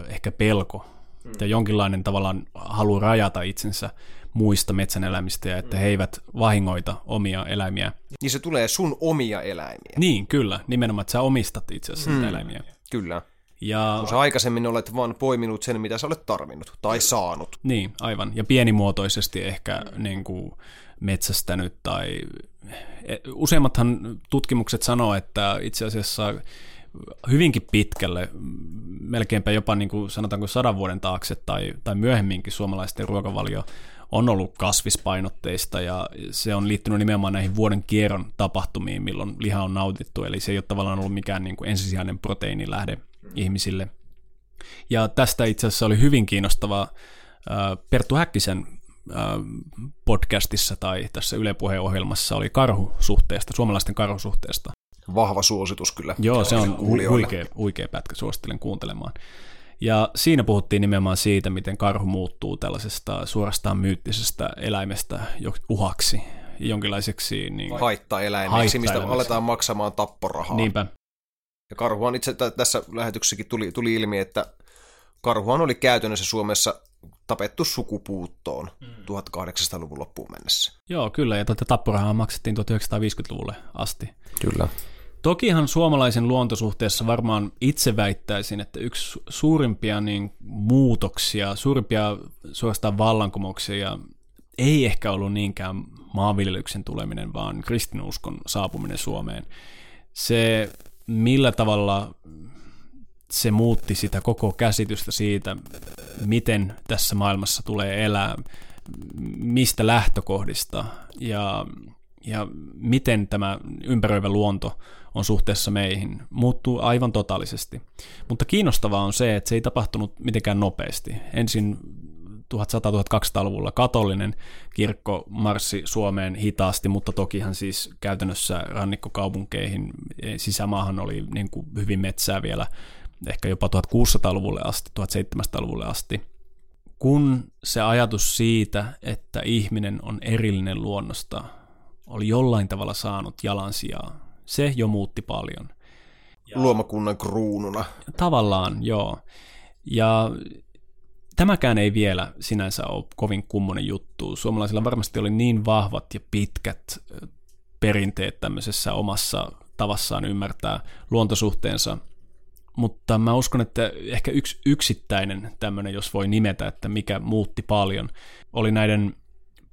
ehkä pelko hmm. ja jonkinlainen tavallaan halu rajata itsensä muista metsäneläimistä ja että he eivät vahingoita omia eläimiä. Niin se tulee sun omia eläimiä. Niin, kyllä. Nimenomaan, että sä omistat itse asiassa hmm. eläimiä. Kyllä. Ja... Kun sä aikaisemmin olet vaan poiminut sen, mitä sä olet tarvinnut tai saanut. Niin, aivan. Ja pienimuotoisesti ehkä niin kuin metsästänyt tai... E, useimmathan tutkimukset sanoo, että itse asiassa hyvinkin pitkälle, melkeinpä jopa niin kuin sanotaanko sadan vuoden taakse tai, tai myöhemminkin suomalaisten ruokavalio on ollut kasvispainotteista ja se on liittynyt nimenomaan näihin vuoden kierron tapahtumiin, milloin liha on nautittu, eli se ei ole tavallaan ollut mikään niin kuin ensisijainen proteiinilähde ihmisille. Ja tästä itse asiassa oli hyvin kiinnostava Perttu Häkkisen podcastissa tai tässä Yle ohjelmassa oli karhusuhteesta, suomalaisten karhusuhteesta. Vahva suositus kyllä. Joo, se on huikea, huikea pätkä, suosittelen kuuntelemaan. Ja siinä puhuttiin nimenomaan siitä, miten karhu muuttuu tällaisesta suorastaan myyttisestä eläimestä uhaksi, jonkinlaiseksi... Niin, haittaeläimeksi, mistä aletaan maksamaan tapporahaa. Niinpä. Ja karhuhan itse tässä lähetyksessäkin tuli, tuli ilmi, että karhuhan oli käytännössä Suomessa tapettu sukupuuttoon mm. 1800-luvun loppuun mennessä. Joo, kyllä, ja tätä tapporahaa maksettiin 1950-luvulle asti. Kyllä. Tokihan suomalaisen luontosuhteessa varmaan itse väittäisin, että yksi suurimpia niin, muutoksia, suurimpia suorastaan vallankumouksia ei ehkä ollut niinkään maanviljelyksen tuleminen, vaan kristinuskon saapuminen Suomeen. Se, millä tavalla se muutti sitä koko käsitystä siitä, miten tässä maailmassa tulee elää, mistä lähtökohdista ja, ja miten tämä ympäröivä luonto on suhteessa meihin, muuttuu aivan totaalisesti. Mutta kiinnostavaa on se, että se ei tapahtunut mitenkään nopeasti. Ensin 1100-1200-luvulla katolinen kirkko marssi Suomeen hitaasti, mutta tokihan siis käytännössä rannikkokaupunkeihin sisämaahan oli niin kuin hyvin metsää vielä ehkä jopa 1600-luvulle asti, 1700-luvulle asti. Kun se ajatus siitä, että ihminen on erillinen luonnosta, oli jollain tavalla saanut jalansijaa, se jo muutti paljon. Ja, Luomakunnan kruununa. Tavallaan, joo. Ja tämäkään ei vielä sinänsä ole kovin kummonen juttu. Suomalaisilla varmasti oli niin vahvat ja pitkät perinteet tämmöisessä omassa tavassaan ymmärtää luontosuhteensa, mutta mä uskon, että ehkä yksi yksittäinen tämmöinen, jos voi nimetä, että mikä muutti paljon, oli näiden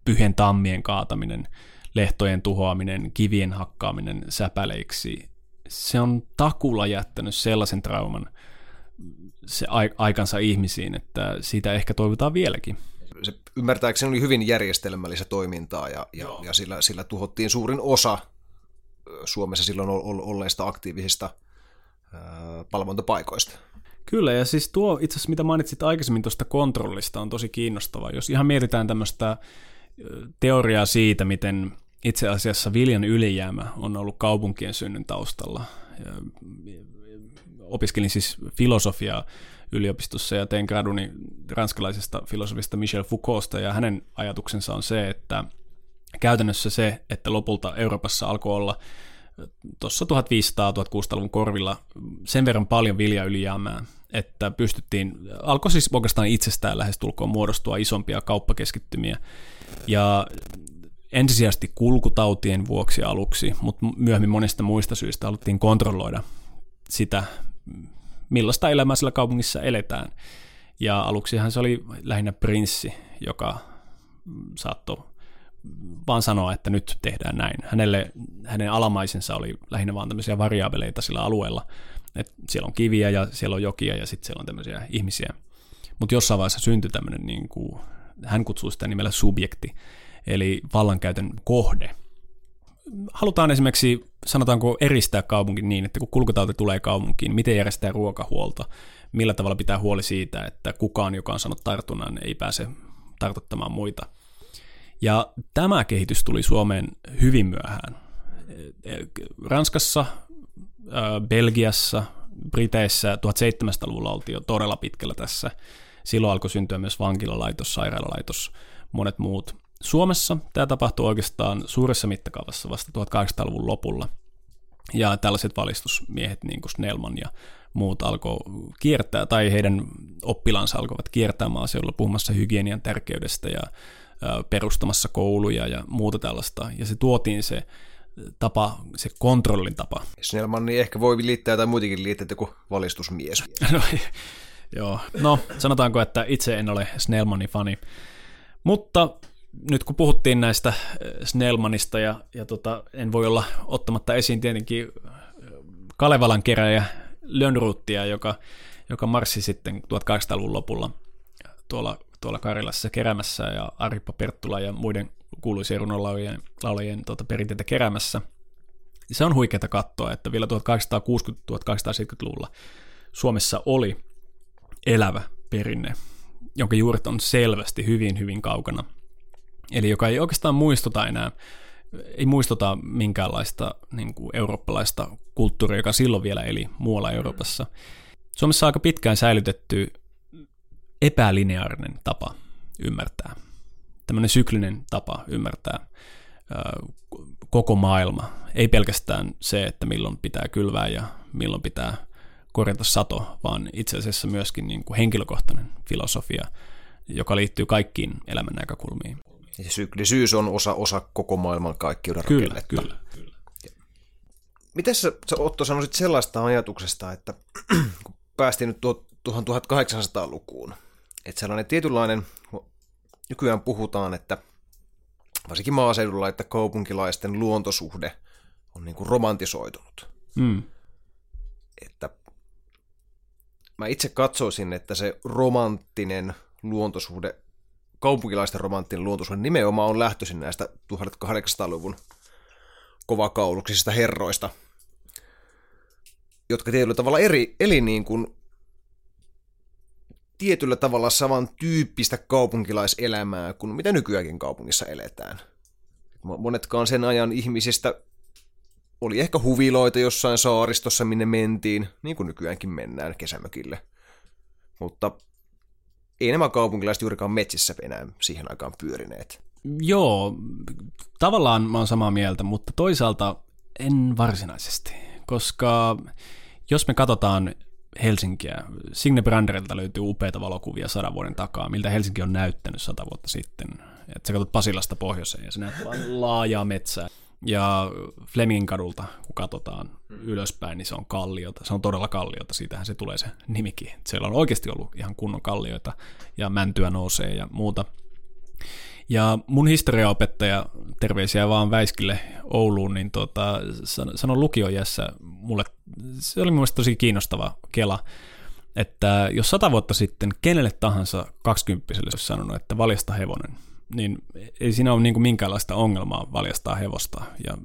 pyhien tammien kaataminen, lehtojen tuhoaminen, kivien hakkaaminen säpäleiksi. Se on takulla jättänyt sellaisen trauman, se aikansa ihmisiin, että siitä ehkä toivotaan vieläkin. Se ymmärtääkseni oli hyvin järjestelmällistä toimintaa ja, ja, ja sillä, sillä tuhottiin suurin osa Suomessa silloin olleista aktiivisista palvontapaikoista. Kyllä, ja siis tuo itse asiassa, mitä mainitsit aikaisemmin tuosta kontrollista, on tosi kiinnostavaa. Jos ihan mietitään tämmöistä teoriaa siitä, miten itse asiassa viljan ylijäämä on ollut kaupunkien synnyn taustalla opiskelin siis filosofiaa yliopistossa ja tein graduni ranskalaisesta filosofista Michel Foucaultsta ja hänen ajatuksensa on se, että käytännössä se, että lopulta Euroopassa alkoi olla tuossa 1500-1600-luvun korvilla sen verran paljon viljaylijäämää, että pystyttiin, alkoi siis oikeastaan itsestään lähestulkoon muodostua isompia kauppakeskittymiä. Ja ensisijaisesti kulkutautien vuoksi aluksi, mutta myöhemmin monista muista syistä haluttiin kontrolloida sitä millaista elämää sillä kaupungissa eletään. Ja aluksihan se oli lähinnä prinssi, joka saattoi vaan sanoa, että nyt tehdään näin. Hänelle, hänen alamaisensa oli lähinnä vaan tämmöisiä variaabeleita sillä alueella, että siellä on kiviä ja siellä on jokia ja sitten siellä on tämmöisiä ihmisiä. Mutta jossain vaiheessa syntyi tämmöinen, niin kuin, hän kutsuu sitä nimellä subjekti, eli vallankäytön kohde. Halutaan esimerkiksi sanotaanko eristää kaupunki niin, että kun kulkutauti tulee kaupunkiin, miten järjestää ruokahuolto, millä tavalla pitää huoli siitä, että kukaan, joka on saanut tartunnan, ei pääse tartuttamaan muita. Ja tämä kehitys tuli Suomeen hyvin myöhään. Ranskassa, Belgiassa, Briteissä 1700-luvulla oltiin jo todella pitkällä tässä. Silloin alkoi syntyä myös vankilalaitos, sairaalalaitos, monet muut. Suomessa tämä tapahtui oikeastaan suuressa mittakaavassa vasta 1800-luvun lopulla. Ja tällaiset valistusmiehet niin kuin Snellman ja muut alkoi kiertää, tai heidän oppilansa alkoivat kiertää maaseudulla puhumassa hygienian tärkeydestä ja perustamassa kouluja ja muuta tällaista. Ja se tuotiin se tapa, se kontrollin tapa. Snellman niin ehkä voi liittää tai muitakin liitteitä kuin valistusmies. no, joo, no sanotaanko, että itse en ole Snellmanin fani. Mutta nyt kun puhuttiin näistä äh, Snellmanista ja, ja tota, en voi olla ottamatta esiin tietenkin äh, Kalevalan keräjä Lönnruuttia, joka, joka marssi sitten 1800-luvun lopulla tuolla, tuolla Karilassa keräämässä ja Arippa Perttula ja muiden kuuluisien runolaulajien laulajien tuota, perinteitä keräämässä. Se on huikeaa katsoa, että vielä 1860-1870-luvulla Suomessa oli elävä perinne, jonka juuret on selvästi hyvin, hyvin kaukana Eli joka ei oikeastaan muistuta enää, ei muistuta minkäänlaista niin kuin eurooppalaista kulttuuria, joka silloin vielä eli muualla Euroopassa. Suomessa on aika pitkään säilytetty epälineaarinen tapa ymmärtää. Tämmöinen syklinen tapa ymmärtää koko maailma. Ei pelkästään se, että milloin pitää kylvää ja milloin pitää korjata sato, vaan itse asiassa myöskin niin kuin henkilökohtainen filosofia, joka liittyy kaikkiin elämän näkökulmiin. Ja syklisyys on osa, osa koko maailman kaikkiuden kyllä, rakennetta. Kyllä, kyllä. Miten sä, sä Otto sanoisit sellaista ajatuksesta, että kun päästiin nyt tuohon 1800-lukuun, että sellainen tietynlainen, nykyään puhutaan, että varsinkin maaseudulla, että kaupunkilaisten luontosuhde on niin kuin romantisoitunut. Mm. Että mä itse katsoisin, että se romanttinen luontosuhde kaupunkilaisten romanttinen luontosuhde nimenomaan on lähtöisin näistä 1800-luvun kovakauluksisista herroista, jotka tietyllä tavalla eri, eli niin kuin tietyllä tavalla samantyyppistä kaupunkilaiselämää kuin mitä nykyäänkin kaupungissa eletään. Monetkaan sen ajan ihmisistä oli ehkä huviloita jossain saaristossa, minne mentiin, niin kuin nykyäänkin mennään kesämökille. Mutta ei nämä kaupunkilaiset juurikaan metsissä enää siihen aikaan pyörineet. Joo, tavallaan mä oon samaa mieltä, mutta toisaalta en varsinaisesti, koska jos me katsotaan Helsinkiä, Signe Branderilta löytyy upeita valokuvia sadan vuoden takaa, miltä Helsinki on näyttänyt sata vuotta sitten. Et sä katsot Pasilasta pohjoiseen ja se näyttää laajaa metsää. Ja Flemingin kadulta, kun katsotaan ylöspäin, niin se on kalliota. Se on todella kalliota, siitähän se tulee se nimikin. Siellä on oikeasti ollut ihan kunnon kallioita ja mäntyä nousee ja muuta. Ja mun historiaopettaja, terveisiä vaan Väiskille Ouluun, niin tota, sanoi lukiojässä mulle, se oli mun tosi kiinnostava kela, että jos sata vuotta sitten kenelle tahansa kaksikymppiselle olisi sanonut, että valjasta hevonen, niin ei siinä ole niin kuin minkäänlaista ongelmaa valjastaa hevosta. Ja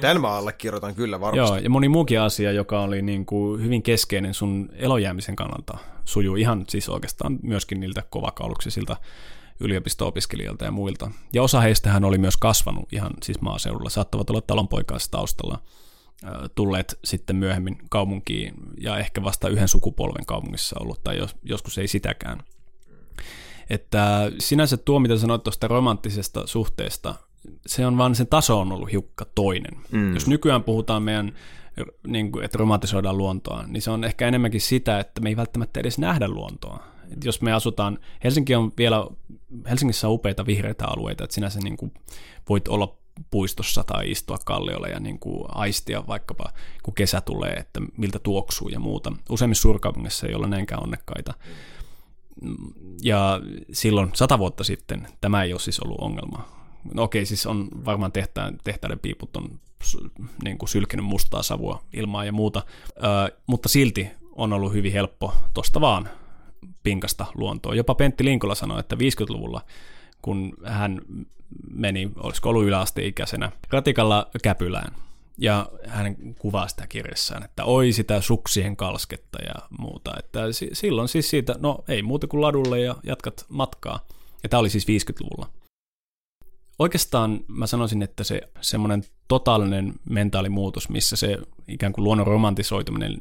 Tämän mä allekirjoitan kyllä varmasti. Joo, ja moni muukin asia, joka oli niin kuin hyvin keskeinen sun elojäämisen kannalta, sujuu ihan siis oikeastaan myöskin niiltä kovakauluksisilta yliopisto-opiskelijoilta ja muilta. Ja osa heistähän oli myös kasvanut ihan siis maaseudulla, saattavat olla talonpoikaistaustalla tulleet sitten myöhemmin kaupunkiin ja ehkä vasta yhden sukupolven kaupungissa ollut, tai jos, joskus ei sitäkään. Että sinänsä tuo, mitä sanoit tuosta romanttisesta suhteesta, se on vaan, sen taso on ollut hiukka toinen. Mm. Jos nykyään puhutaan meidän, niin kuin, että romantisoidaan luontoa, niin se on ehkä enemmänkin sitä, että me ei välttämättä edes nähdä luontoa. Et jos me asutaan, Helsinki on vielä, Helsingissä on upeita vihreitä alueita, että sinänsä niin kuin voit olla puistossa tai istua kalliolla ja niin kuin aistia vaikkapa, kun kesä tulee, että miltä tuoksuu ja muuta. Useimmissa suurkaupungissa ei ole näinkään onnekkaita. Ja silloin sata vuotta sitten tämä ei ole siis ollut ongelma. No okei, siis on varmaan tehtaan, tehtaiden piiput on niin kuin sylkinyt mustaa savua ilmaa ja muuta, ö, mutta silti on ollut hyvin helppo tosta vaan pinkasta luontoa. Jopa Pentti Linkola sanoi, että 50-luvulla, kun hän meni, olisiko ollut yläasteikäisenä, ratikalla Käpylään, ja hän kuvaa sitä kirjassaan, että oi sitä suksien kalsketta ja muuta. Että silloin siis siitä, no ei muuta kuin ladulle ja jatkat matkaa. Ja tämä oli siis 50-luvulla. Oikeastaan mä sanoisin, että se semmoinen totaalinen mentaalimuutos, missä se ikään kuin luonnon romantisoituminen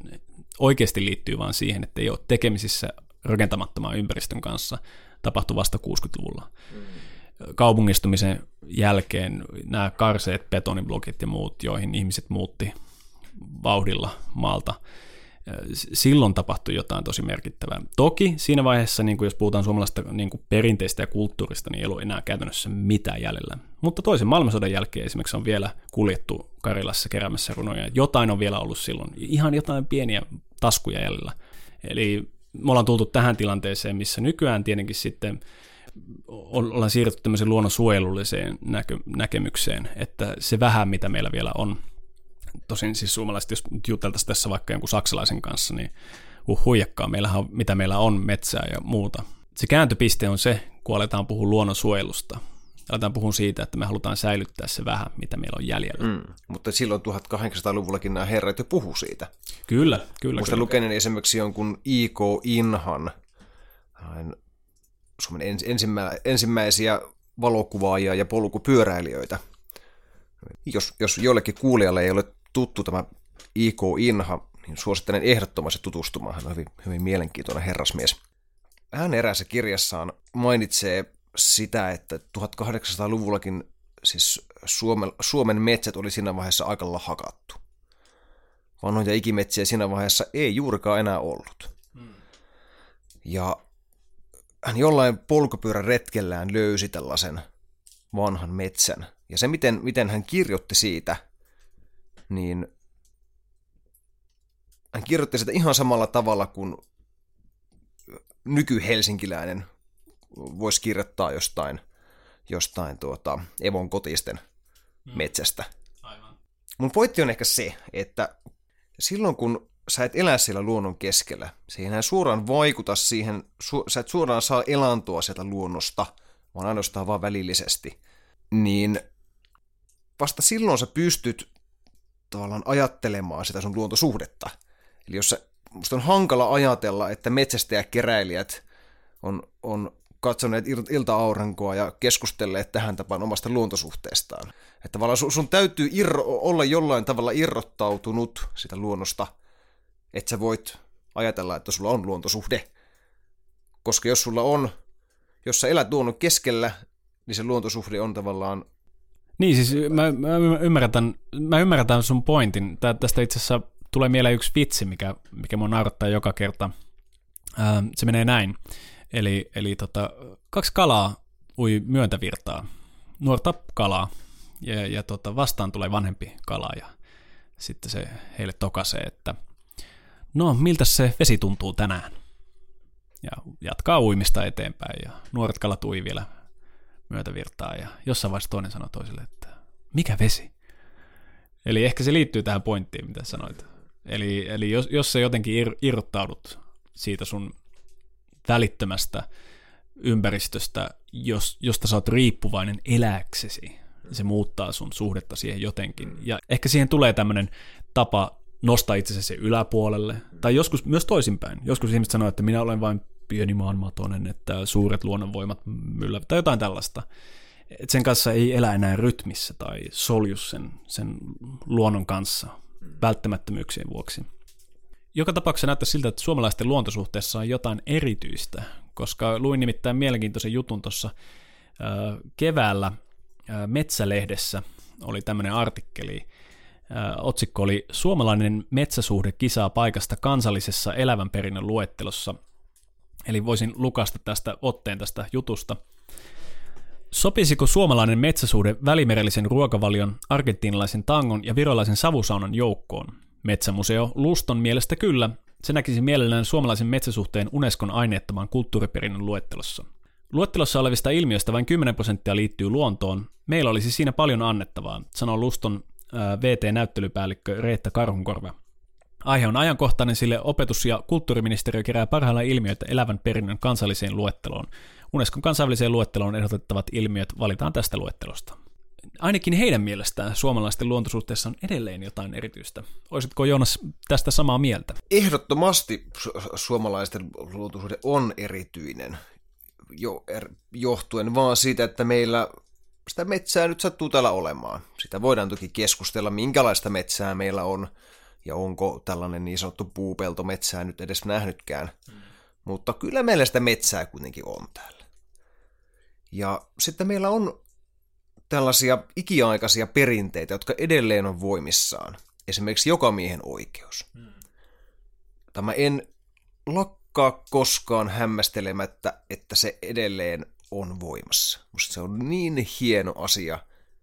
oikeasti liittyy vaan siihen, että ei ole tekemisissä rakentamattoman ympäristön kanssa, tapahtui vasta 60-luvulla. Mm. Kaupungistumisen jälkeen nämä karseet betoniblokit ja muut, joihin ihmiset muutti vauhdilla maalta, silloin tapahtui jotain tosi merkittävää. Toki siinä vaiheessa, niin kuin jos puhutaan suomalaisesta niin kuin perinteistä ja kulttuurista, niin ei ole enää käytännössä mitään jäljellä. Mutta toisen maailmansodan jälkeen esimerkiksi on vielä kuljettu Karilassa keräämässä runoja. Jotain on vielä ollut silloin, ihan jotain pieniä taskuja jäljellä. Eli me ollaan tultu tähän tilanteeseen, missä nykyään tietenkin sitten ollaan siirrytty tämmöiseen luonnonsuojelulliseen näkö, näkemykseen, että se vähän, mitä meillä vielä on, tosin siis suomalaiset, jos juteltaisiin tässä vaikka jonkun saksalaisen kanssa, niin uh, huijakkaa, meillähän on, mitä meillä on, metsää ja muuta. Se kääntöpiste on se, kun aletaan puhua luonnonsuojelusta, aletaan puhua siitä, että me halutaan säilyttää se vähän, mitä meillä on jäljellä. Mm, mutta silloin 1800-luvullakin nämä herrat jo puhu siitä. Kyllä, kyllä. Muista lukeneen esimerkiksi jonkun I.K. Inhan, Suomen ensimmä, ensimmäisiä valokuvaajia ja polkupyöräilijöitä. Jos, jos jollekin kuulijalle ei ole tuttu tämä I.K. Inha, niin suosittelen ehdottomasti tutustumaan. Hän on hyvin, hyvin mielenkiintoinen herrasmies. Hän eräässä kirjassaan mainitsee sitä, että 1800-luvullakin siis Suomen, Suomen metsät oli siinä vaiheessa aika lailla hakattu. Vanhoja ikimetsiä siinä vaiheessa ei juurikaan enää ollut. Hmm. Ja hän jollain polkupyörän retkellään löysi tällaisen vanhan metsän. Ja se, miten, miten hän kirjoitti siitä, niin hän kirjoitti sitä ihan samalla tavalla kuin nyky-helsinkiläinen voisi kirjoittaa jostain, jostain tuota, Evon kotisten hmm. metsästä. Aivan. Mun pointti on ehkä se, että silloin kun sä et elä siellä luonnon keskellä, enää suoraan vaikuta siihen, su, sä et suoraan saa elantoa sieltä luonnosta, vaan ainoastaan vaan välillisesti, niin vasta silloin sä pystyt tavallaan ajattelemaan sitä sun luontosuhdetta. Eli jos sä, musta on hankala ajatella, että metsästäjäkeräilijät on, on katsoneet ilta-aurinkoa ja keskustelleet tähän tapaan omasta luontosuhteestaan. Että tavallaan sun täytyy irro, olla jollain tavalla irrottautunut sitä luonnosta, että sä voit ajatella, että sulla on luontosuhde. Koska jos sulla on, jos sä elät luonnon keskellä, niin se luontosuhde on tavallaan niin, siis mä, mä, ymmärrän, mä ymmärrän sun pointin. Tästä itse asiassa tulee mieleen yksi vitsi, mikä, mikä mun naurattaa joka kerta. Ää, se menee näin. Eli, eli tota, kaksi kalaa ui myöntävirtaa, nuorta kalaa, ja, ja tota, vastaan tulee vanhempi kala, ja sitten se heille tokasee, että no, miltä se vesi tuntuu tänään? Ja jatkaa uimista eteenpäin, ja nuoret kalat ui vielä myötävirtaa, ja jossain vaiheessa toinen sanoi toiselle, että mikä vesi? Eli ehkä se liittyy tähän pointtiin, mitä sanoit. Eli, eli jos, jos sä jotenkin ir, irrottaudut siitä sun välittömästä ympäristöstä, jos, josta sä oot riippuvainen eläksesi. Se muuttaa sun suhdetta siihen jotenkin. Ja ehkä siihen tulee tämmöinen tapa nostaa itsesi yläpuolelle. Tai joskus myös toisinpäin. Joskus ihmiset sanoo, että minä olen vain pieni maanmatonen, että suuret luonnonvoimat myllä tai jotain tällaista. Et sen kanssa ei elä enää rytmissä tai solju sen, sen luonnon kanssa välttämättömyyksien vuoksi. Joka tapauksessa näyttää siltä, että suomalaisten luontosuhteessa on jotain erityistä, koska luin nimittäin mielenkiintoisen jutun tuossa keväällä Metsälehdessä oli tämmöinen artikkeli. Otsikko oli Suomalainen metsäsuhde kisaa paikasta kansallisessa elävän perinnön luettelossa. Eli voisin lukasta tästä otteen tästä jutusta. Sopisiko suomalainen metsäsuhde välimerellisen ruokavalion, argentinalaisen tangon ja virolaisen savusaunan joukkoon? Metsämuseo Luston mielestä kyllä, se näkisi mielellään suomalaisen metsäsuhteen Unescon aineettoman kulttuuriperinnön luettelossa. Luettelossa olevista ilmiöistä vain 10 prosenttia liittyy luontoon. Meillä olisi siinä paljon annettavaa, sanoo Luston VT-näyttelypäällikkö Reetta Karhunkorva. Aihe on ajankohtainen, sille opetus- ja kulttuuriministeriö kerää parhaillaan ilmiöitä elävän perinnön kansalliseen luetteloon. Unescon kansainväliseen luetteloon ehdotettavat ilmiöt valitaan tästä luettelosta ainakin heidän mielestään suomalaisten luontosuhteessa on edelleen jotain erityistä. Olisitko Joonas tästä samaa mieltä? Ehdottomasti su- suomalaisten luontosuhde on erityinen, jo, er, johtuen vaan siitä, että meillä sitä metsää nyt sattuu täällä olemaan. Sitä voidaan toki keskustella, minkälaista metsää meillä on, ja onko tällainen niin sanottu puupelto metsää nyt edes nähnytkään. Hmm. Mutta kyllä meillä sitä metsää kuitenkin on täällä. Ja sitten meillä on tällaisia ikiaikaisia perinteitä, jotka edelleen on voimissaan. Esimerkiksi jokamiehen oikeus. Hmm. Tämä en lakkaa koskaan hämmästelemättä, että se edelleen on voimassa. Musta se on niin hieno asia,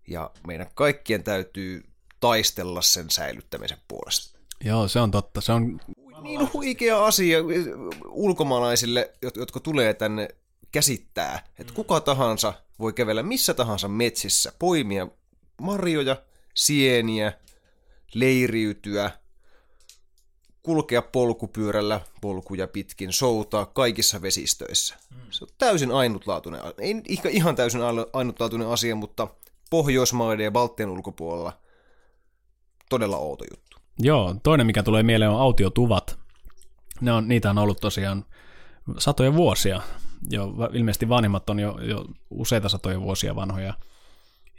ja meidän kaikkien täytyy taistella sen säilyttämisen puolesta. Joo, se on totta. Se on niin huikea asia ulkomaalaisille, jotka tulee tänne käsittää, että kuka tahansa voi kävellä missä tahansa metsissä, poimia marjoja, sieniä, leiriytyä, kulkea polkupyörällä polkuja pitkin, soutaa kaikissa vesistöissä. Mm. Se on täysin ainutlaatuinen, ei ihan täysin ainutlaatuinen asia, mutta Pohjoismaiden ja Baltian ulkopuolella todella outo juttu. Joo, toinen mikä tulee mieleen on autiotuvat. Ne on, niitä on ollut tosiaan satoja vuosia jo, ilmeisesti vanhimmat on jo, jo useita satoja vuosia vanhoja.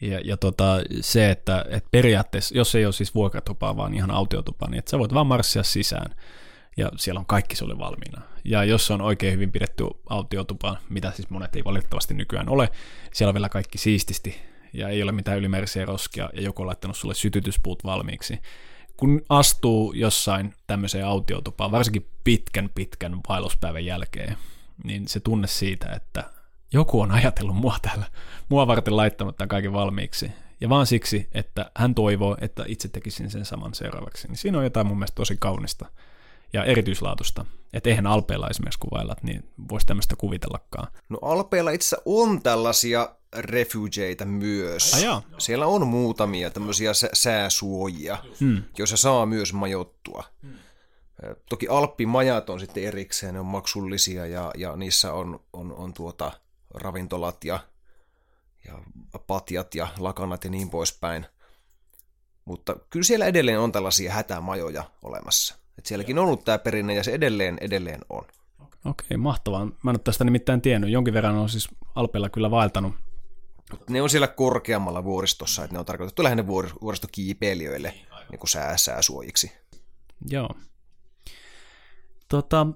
Ja, ja tota, se, että, että periaatteessa, jos ei ole siis vuokratupaa, vaan ihan autiotupa, niin että sä voit vaan marssia sisään ja siellä on kaikki sulle valmiina. Ja jos on oikein hyvin pidetty autiotupa, mitä siis monet ei valitettavasti nykyään ole, siellä on vielä kaikki siististi ja ei ole mitään ylimääräisiä roskia ja joku on laittanut sulle sytytyspuut valmiiksi. Kun astuu jossain tämmöiseen autiotupaan, varsinkin pitkän pitkän vaelluspäivän jälkeen, niin se tunne siitä, että joku on ajatellut mua täällä, mua varten laittanut tämän kaiken valmiiksi. Ja vaan siksi, että hän toivoo, että itse tekisin sen saman seuraavaksi. Niin siinä on jotain mun mielestä tosi kaunista ja erityislaatusta. Että eihän Alpeilla esimerkiksi kuvailla, niin voisi tämmöistä kuvitellakaan. No Alpeilla itse on tällaisia refugeita myös. Ah, Siellä on muutamia tämmöisiä sääsuojia, hmm. joissa saa myös majoittua. Hmm. Toki Alppimajat on sitten erikseen, ne on maksullisia ja, ja niissä on, on, on tuota ravintolat ja, ja patjat ja lakanat ja niin poispäin. Mutta kyllä siellä edelleen on tällaisia hätämajoja olemassa. Et sielläkin on ollut tämä perinne ja se edelleen, edelleen on. Okei, mahtavaa. Mä en ole tästä nimittäin tiennyt. Jonkin verran on siis Alpeilla kyllä vaeltanut. Ne on siellä korkeammalla vuoristossa, että ne on tarkoitettu lähinnä vuoristokiipeilijöille niin kuin sää, sääsuojiksi. Joo. Tota,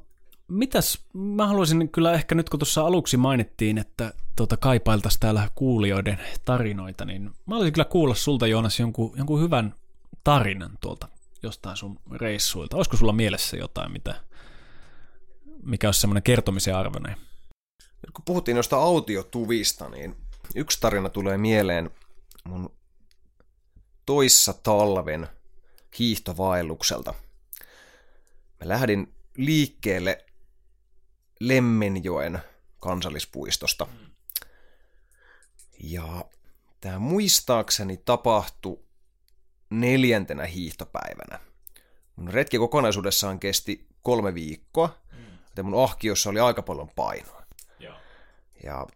mitäs, mä haluaisin kyllä ehkä nyt kun tuossa aluksi mainittiin, että tota, kaipailtaisiin täällä kuulijoiden tarinoita, niin mä haluaisin kyllä kuulla sulta Joonas jonkun, jonkun hyvän tarinan tuolta jostain sun reissuilta. Olisiko sulla mielessä jotain, mitä, mikä olisi semmoinen kertomisen arvoinen? Kun puhuttiin noista autiotuvista, niin yksi tarina tulee mieleen mun toissa talven hiihtovaellukselta. Mä lähdin liikkeelle Lemmenjoen kansallispuistosta. Ja tämä muistaakseni tapahtui neljäntenä hiihtopäivänä. Mun retki kokonaisuudessaan kesti kolme viikkoa, ja mun ahkiossa oli aika paljon painoa. Joo. Ja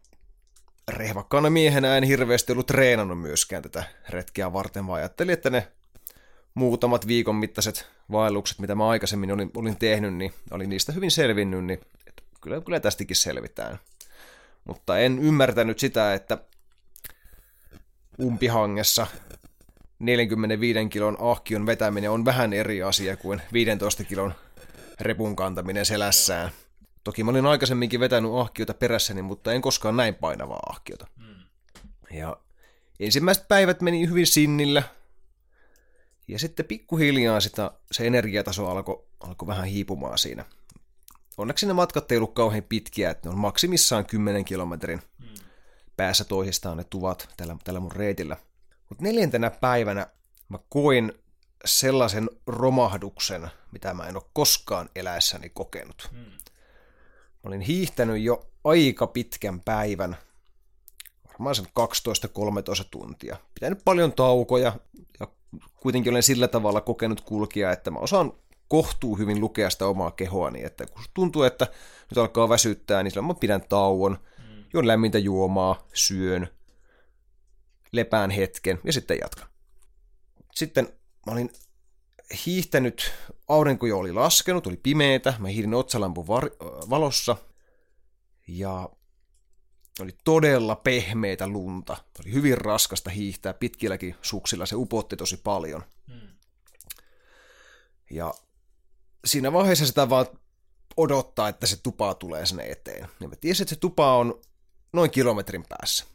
rehvakkana miehenä en hirveästi ollut treenannut myöskään tätä retkeä varten, vaan ajattelin, että ne muutamat viikon mittaiset vaellukset, mitä mä aikaisemmin olin, olin tehnyt, niin olin niistä hyvin selvinnyt, niin kyllä, kyllä tästäkin selvitään. Mutta en ymmärtänyt sitä, että umpihangessa 45 kilon ahkion vetäminen on vähän eri asia kuin 15 kilon repun kantaminen selässään. Toki mä olin aikaisemminkin vetänyt ahkiota perässäni, mutta en koskaan näin painavaa ahkiota. Hmm. Ja ensimmäiset päivät meni hyvin sinnillä. Ja sitten pikkuhiljaa sitä, se energiataso alkoi alko vähän hiipumaan siinä. Onneksi ne matkat ei ollut kauhean pitkiä, että ne on maksimissaan 10 kilometrin hmm. päässä toisistaan ne tuvat tällä, tällä mun reitillä. Mutta neljäntenä päivänä mä koin sellaisen romahduksen, mitä mä en ole koskaan eläessäni kokenut. Hmm. Mä olin hiihtänyt jo aika pitkän päivän, varmaan sen 12-13 tuntia. Pitänyt paljon taukoja ja kuitenkin olen sillä tavalla kokenut kulkia, että mä osaan kohtuu hyvin lukea sitä omaa kehoani, että kun tuntuu, että nyt alkaa väsyttää, niin silloin mä pidän tauon, mm. juon lämmintä juomaa, syön, lepään hetken ja sitten jatkan. Sitten mä olin hiihtänyt, aurinko jo oli laskenut, oli pimeetä, mä hiihdin otsalampun var- valossa ja oli todella pehmeitä lunta. Oli hyvin raskasta hiihtää pitkilläkin suksilla, se upotti tosi paljon. Hmm. Ja siinä vaiheessa sitä vaan odottaa, että se tupa tulee sinne eteen. Ja mä tiesin, että se tupa on noin kilometrin päässä.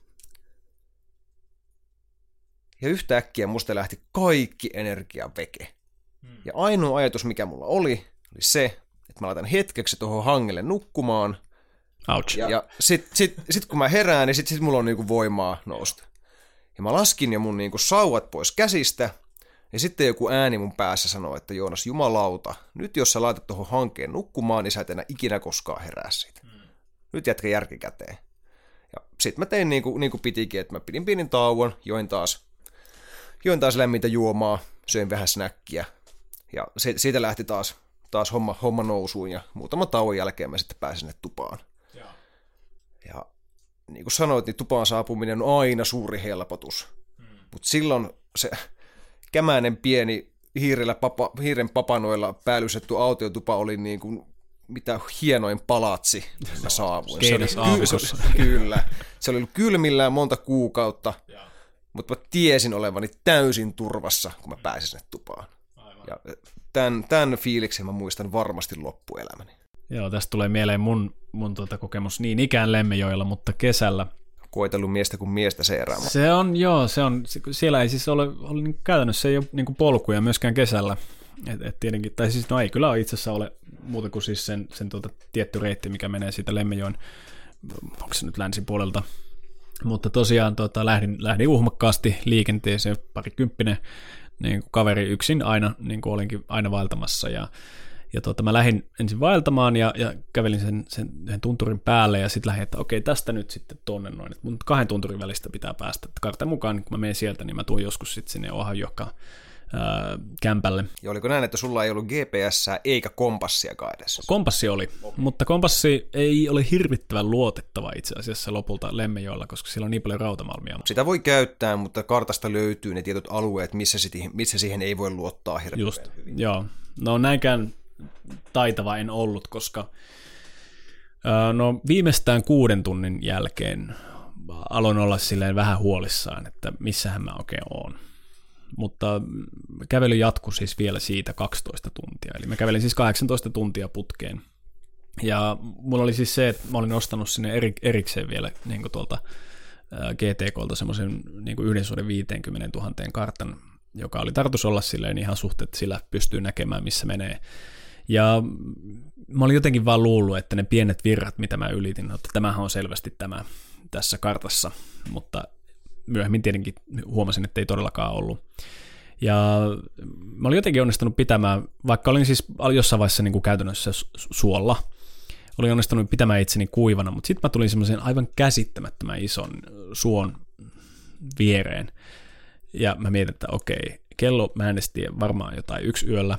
Ja yhtäkkiä musta lähti kaikki energia veke. Hmm. Ja ainoa ajatus, mikä mulla oli, oli se, että mä laitan hetkeksi tuohon hangelle nukkumaan. Ouch. Ja, ja sit, sit, sit, kun mä herään, niin sit, sit mulla on niinku voimaa nousta. Ja mä laskin jo mun niinku sauvat pois käsistä, ja sitten joku ääni mun päässä sanoi, että Joonas, jumalauta, nyt jos sä laitat tuohon hankkeen nukkumaan, niin sä et enää ikinä koskaan herää siitä. Hmm. Nyt jätkä järki käteen. Ja sit mä tein niin kuin, niin kuin pitikin, että mä pidin pienin tauon, join taas, join taas lämmintä juomaa, söin vähän snäkkiä, ja se, siitä lähti taas, taas homma, homma nousuun ja muutama tauon jälkeen mä sitten pääsin sinne tupaan. Ja, ja niin kuin sanoit, niin tupaan saapuminen on aina suuri helpotus. Hmm. Mutta silloin se kämäinen pieni hiirellä papa, hiiren papanoilla päällystetty autiotupa oli niin kuin mitä hienoin palatsi mä saavuin. Se oli, se, kyllä. Se oli ollut kylmillään monta kuukautta, mutta mä tiesin olevani täysin turvassa, kun mä pääsin sinne tupaan. Ja tämän, tämän fiiliksen mä muistan varmasti loppuelämäni. Joo, tästä tulee mieleen mun, mun tuota kokemus niin ikään Lemmejoilla, mutta kesällä. Koitellut miestä kuin miestä seeraamaan. Se on, joo, se on, siellä ei siis ole, ole niin käytännössä ei ole niin polkuja myöskään kesällä. Et, et tietenkin, tai siis no ei kyllä itse asiassa ole muuta kuin siis sen, sen tuota tietty reitti, mikä menee siitä Lemmejoen, onko se nyt länsipuolelta mutta tosiaan tota, lähdin, lähdin uhmakkaasti liikenteeseen, parikymppinen niin kuin kaveri yksin aina, niin kuin olinkin aina vaeltamassa ja, ja tota, mä lähdin ensin vaeltamaan ja, ja kävelin sen, sen, sen tunturin päälle ja sitten lähdin, että okei, tästä nyt sitten tonne noin, että mun kahden tunturin välistä pitää päästä. Että kartan mukaan, kun mä menen sieltä, niin mä tuun joskus sitten sinne Ohajoka ää, kämpälle. Ja oliko näin, että sulla ei ollut GPS eikä kompassiakaan edes? Kompassi oli, mutta kompassi ei ole hirvittävän luotettava itse asiassa lopulta Lemmenjoella, koska siellä on niin paljon rautamalmia. Sitä voi käyttää, mutta kartasta löytyy ne tietyt alueet, missä, siihen, missä siihen ei voi luottaa hirveän Just, hyvin. joo. No näinkään taitava en ollut, koska no viimeistään kuuden tunnin jälkeen aloin olla silleen vähän huolissaan, että missähän mä oikein oon. Mutta kävely jatkui siis vielä siitä 12 tuntia. Eli mä kävelin siis 18 tuntia putkeen. Ja mulla oli siis se, että mä olin ostanut sinne eri, erikseen vielä niin tuolta GTKlta semmoisen niin yhden suhde 50 000 kartan, joka oli tarkoitus olla silleen ihan suhteet, sillä pystyy näkemään, missä menee. Ja mä olin jotenkin vaan luullut, että ne pienet virrat, mitä mä ylitin, että tämähän on selvästi tämä tässä kartassa, mutta myöhemmin tietenkin huomasin, että ei todellakaan ollut. Ja mä olin jotenkin onnistunut pitämään, vaikka olin siis jossain vaiheessa niin kuin käytännössä suolla, olin onnistunut pitämään itseni kuivana, mutta sitten mä tulin semmoisen aivan käsittämättömän ison suon viereen. Ja mä mietin, että okei, kello mä äänestin varmaan jotain yksi yöllä,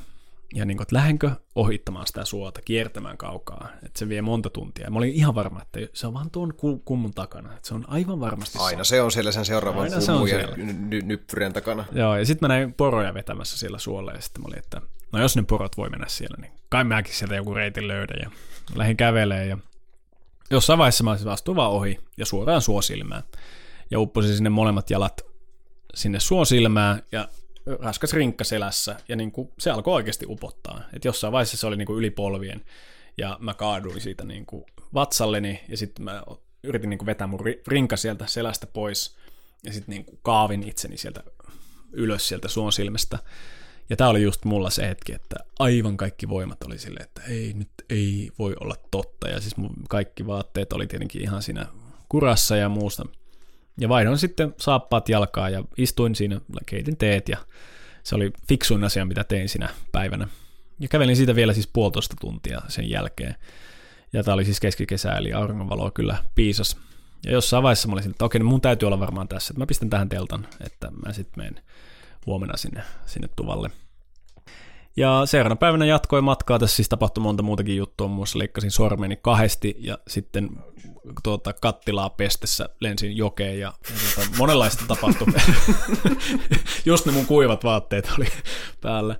ja niin kuin, että lähdenkö ohittamaan sitä suota, kiertämään kaukaa, että se vie monta tuntia. Ja mä olin ihan varma, että se on vaan tuon kummun takana, että se on aivan varmasti Aina se on siellä sen seuraavan Aina kummun ja ny- nyppyrien takana. Joo, ja sitten mä näin poroja vetämässä siellä suolle, ja sitten mä olin, että no jos ne porot voi mennä siellä, niin kai mäkin sieltä joku reitin löydän, ja lähdin kävelemään, ja jossain vaiheessa mä astuin vaan ohi, ja suoraan suosilmään, ja upposin sinne molemmat jalat sinne suosilmään, ja raskas rinkka selässä, ja niin kuin, se alkoi oikeasti upottaa. Et jossain vaiheessa se oli niin kuin yli polvien, ja mä kaaduin siitä niin kuin vatsalleni, ja sitten mä yritin niin kuin vetää mun rinka sieltä selästä pois, ja sitten niin kaavin itseni sieltä ylös sieltä suon silmästä. Ja tämä oli just mulla se hetki, että aivan kaikki voimat oli silleen, että ei, nyt ei voi olla totta. Ja siis mun kaikki vaatteet oli tietenkin ihan siinä kurassa ja muusta ja vaihdoin sitten saappaat jalkaa ja istuin siinä, keitin teet ja se oli fiksuin asia, mitä tein sinä päivänä. Ja kävelin siitä vielä siis puolitoista tuntia sen jälkeen. Ja tämä oli siis keskikesä, eli auringonvaloa kyllä piisas. Ja jossain vaiheessa mä olisin, että okei, mun täytyy olla varmaan tässä, että mä pistän tähän teltan, että mä sitten menen huomenna sinne, sinne tuvalle. Ja seuraavana päivänä jatkoin matkaa. Tässä siis tapahtui monta muutakin juttua. Muun muassa leikkasin sormeni kahdesti ja sitten tuota, kattilaa pestessä lensin jokeen ja, ja tuota, monenlaista tapahtui. Just ne mun kuivat vaatteet oli päällä.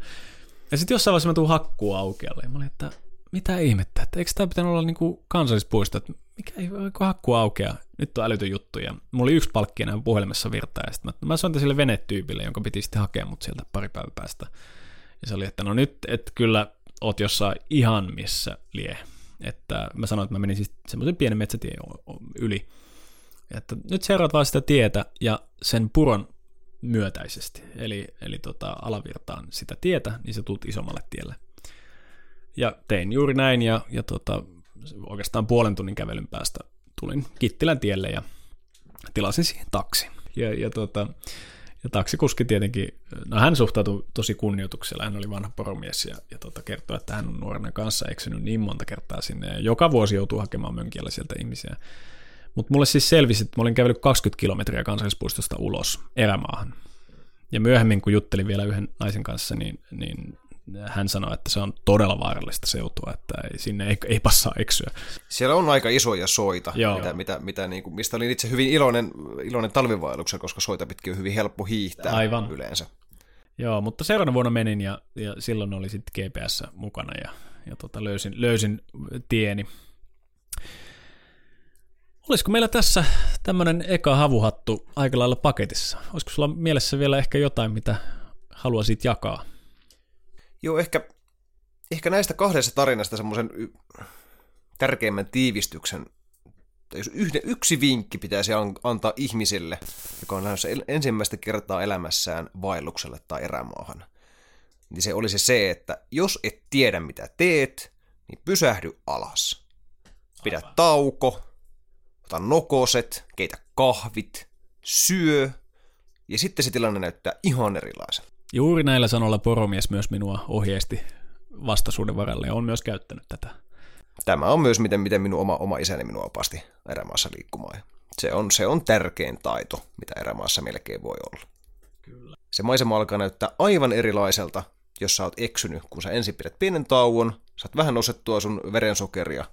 Ja sitten jossain vaiheessa mä tuun hakkuu aukealle. Ja mä olin, että mitä ihmettä, että eikö tämä pitänyt olla niinku kansallispuisto, että mikä ei voi hakkuu aukea, nyt on älytön juttu. Ja mulla oli yksi palkki enää puhelimessa virtaa, ja sitten mä, mä soitin sille venetyypille, jonka piti sitten hakea mut sieltä pari päivää päästä. Ja se oli, että no nyt, et kyllä oot jossain ihan missä lie. Että mä sanoin, että mä menin siis semmoisen pienen metsätien yli. Että nyt seuraat vaan sitä tietä ja sen puron myötäisesti. Eli, eli tota, alavirtaan sitä tietä, niin sä tulet isommalle tielle. Ja tein juuri näin ja, ja tota, oikeastaan puolen tunnin kävelyn päästä tulin Kittilän tielle ja tilasin siihen taksi. Ja, ja tota, ja taksikuski tietenkin, no hän suhtautui tosi kunnioituksella, hän oli vanha poromies ja, ja tota, kertoi, että hän on nuorena kanssa eksynyt niin monta kertaa sinne ja joka vuosi joutuu hakemaan mönkiellä sieltä ihmisiä. Mutta mulle siis selvisi, että mä olin kävellyt 20 kilometriä kansallispuistosta ulos erämaahan. Ja myöhemmin, kun juttelin vielä yhden naisen kanssa, niin, niin hän sanoi, että se on todella vaarallista seutua, että ei, sinne ei, ei passaa eksyä. Siellä on aika isoja soita, Joo. mitä, mitä, mitä niin kuin, mistä olin itse hyvin iloinen, iloinen talvivaelluksen, koska soita pitkin on hyvin helppo hiihtää Aivan. yleensä. Joo, mutta seuraavana vuonna menin ja, ja silloin oli sitten GPS mukana ja, ja tota, löysin, löysin tieni. Olisiko meillä tässä tämmöinen eka havuhattu aika lailla paketissa? Olisiko sulla mielessä vielä ehkä jotain, mitä haluaisit jakaa? Joo, ehkä, ehkä näistä kahdesta tarinasta semmoisen y- tärkeimmän tiivistyksen, jos yhden, yksi vinkki pitäisi antaa ihmisille, joka on lähdössä ensimmäistä kertaa elämässään vaellukselle tai erämaahan, niin se olisi se, että jos et tiedä mitä teet, niin pysähdy alas. Pidä Aivan. tauko, ota nokoset, keitä kahvit, syö, ja sitten se tilanne näyttää ihan erilaisen. Juuri näillä sanoilla poromies myös minua ohjeisti vastaisuuden varalle ja on myös käyttänyt tätä. Tämä on myös miten, miten minun oma, oma isäni minua opasti erämaassa liikkumaan. Se on, se on tärkein taito, mitä erämaassa melkein voi olla. Kyllä. Se maisema alkaa näyttää aivan erilaiselta, jos sä oot eksynyt, kun sä ensin pidät pienen tauon, saat vähän nosettua sun verensokeria,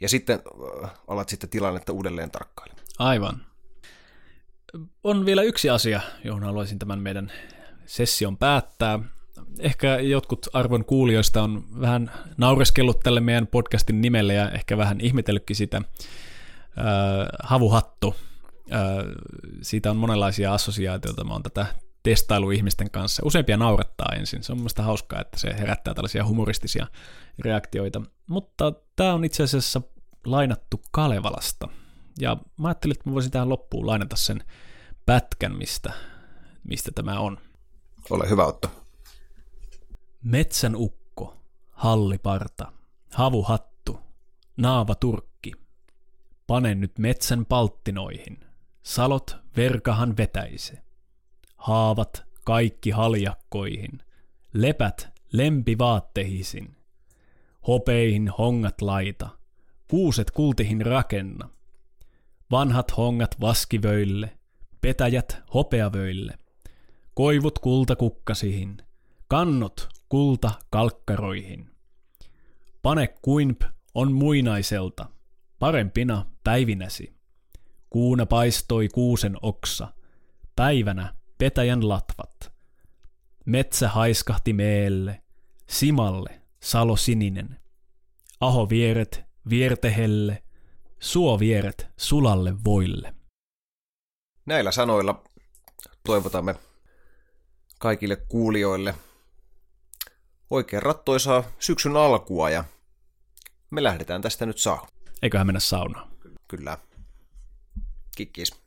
ja sitten äh, alat sitten tilannetta uudelleen tarkkailemaan. Aivan. On vielä yksi asia, johon haluaisin tämän meidän session päättää. Ehkä jotkut arvon kuulijoista on vähän naureskellut tälle meidän podcastin nimelle ja ehkä vähän ihmetellytkin sitä. Äh, havuhattu. Äh, siitä on monenlaisia assosiaatioita. Mä oon tätä testailu ihmisten kanssa. Useimpia naurattaa ensin. Se on mielestäni hauskaa, että se herättää tällaisia humoristisia reaktioita. Mutta tämä on itse asiassa lainattu Kalevalasta. Ja mä ajattelin, että mä voisin tähän loppuun lainata sen pätkän, mistä, mistä tämä on. Ole hyvä Otto. Metsän ukko, halliparta, havuhattu, naava turkki. Pane nyt metsän palttinoihin, salot verkahan vetäise. Haavat kaikki haljakkoihin, lepät lempivaattehisin. Hopeihin hongat laita, kuuset kultihin rakenna. Vanhat hongat vaskivöille, petäjät hopeavöille. Koivut kultakukkasihin, kannot kulta kalkkaroihin. Pane kuinp on muinaiselta, parempina päivinäsi. Kuuna paistoi kuusen oksa, päivänä petäjän latvat. Metsä haiskahti meelle, simalle salo sininen. Aho vieret viertehelle, suo vieret sulalle voille. Näillä sanoilla toivotamme kaikille kuulijoille oikein rattoisaa syksyn alkua ja me lähdetään tästä nyt saa. Eiköhän mennä saunaan. Kyllä. Kikkis.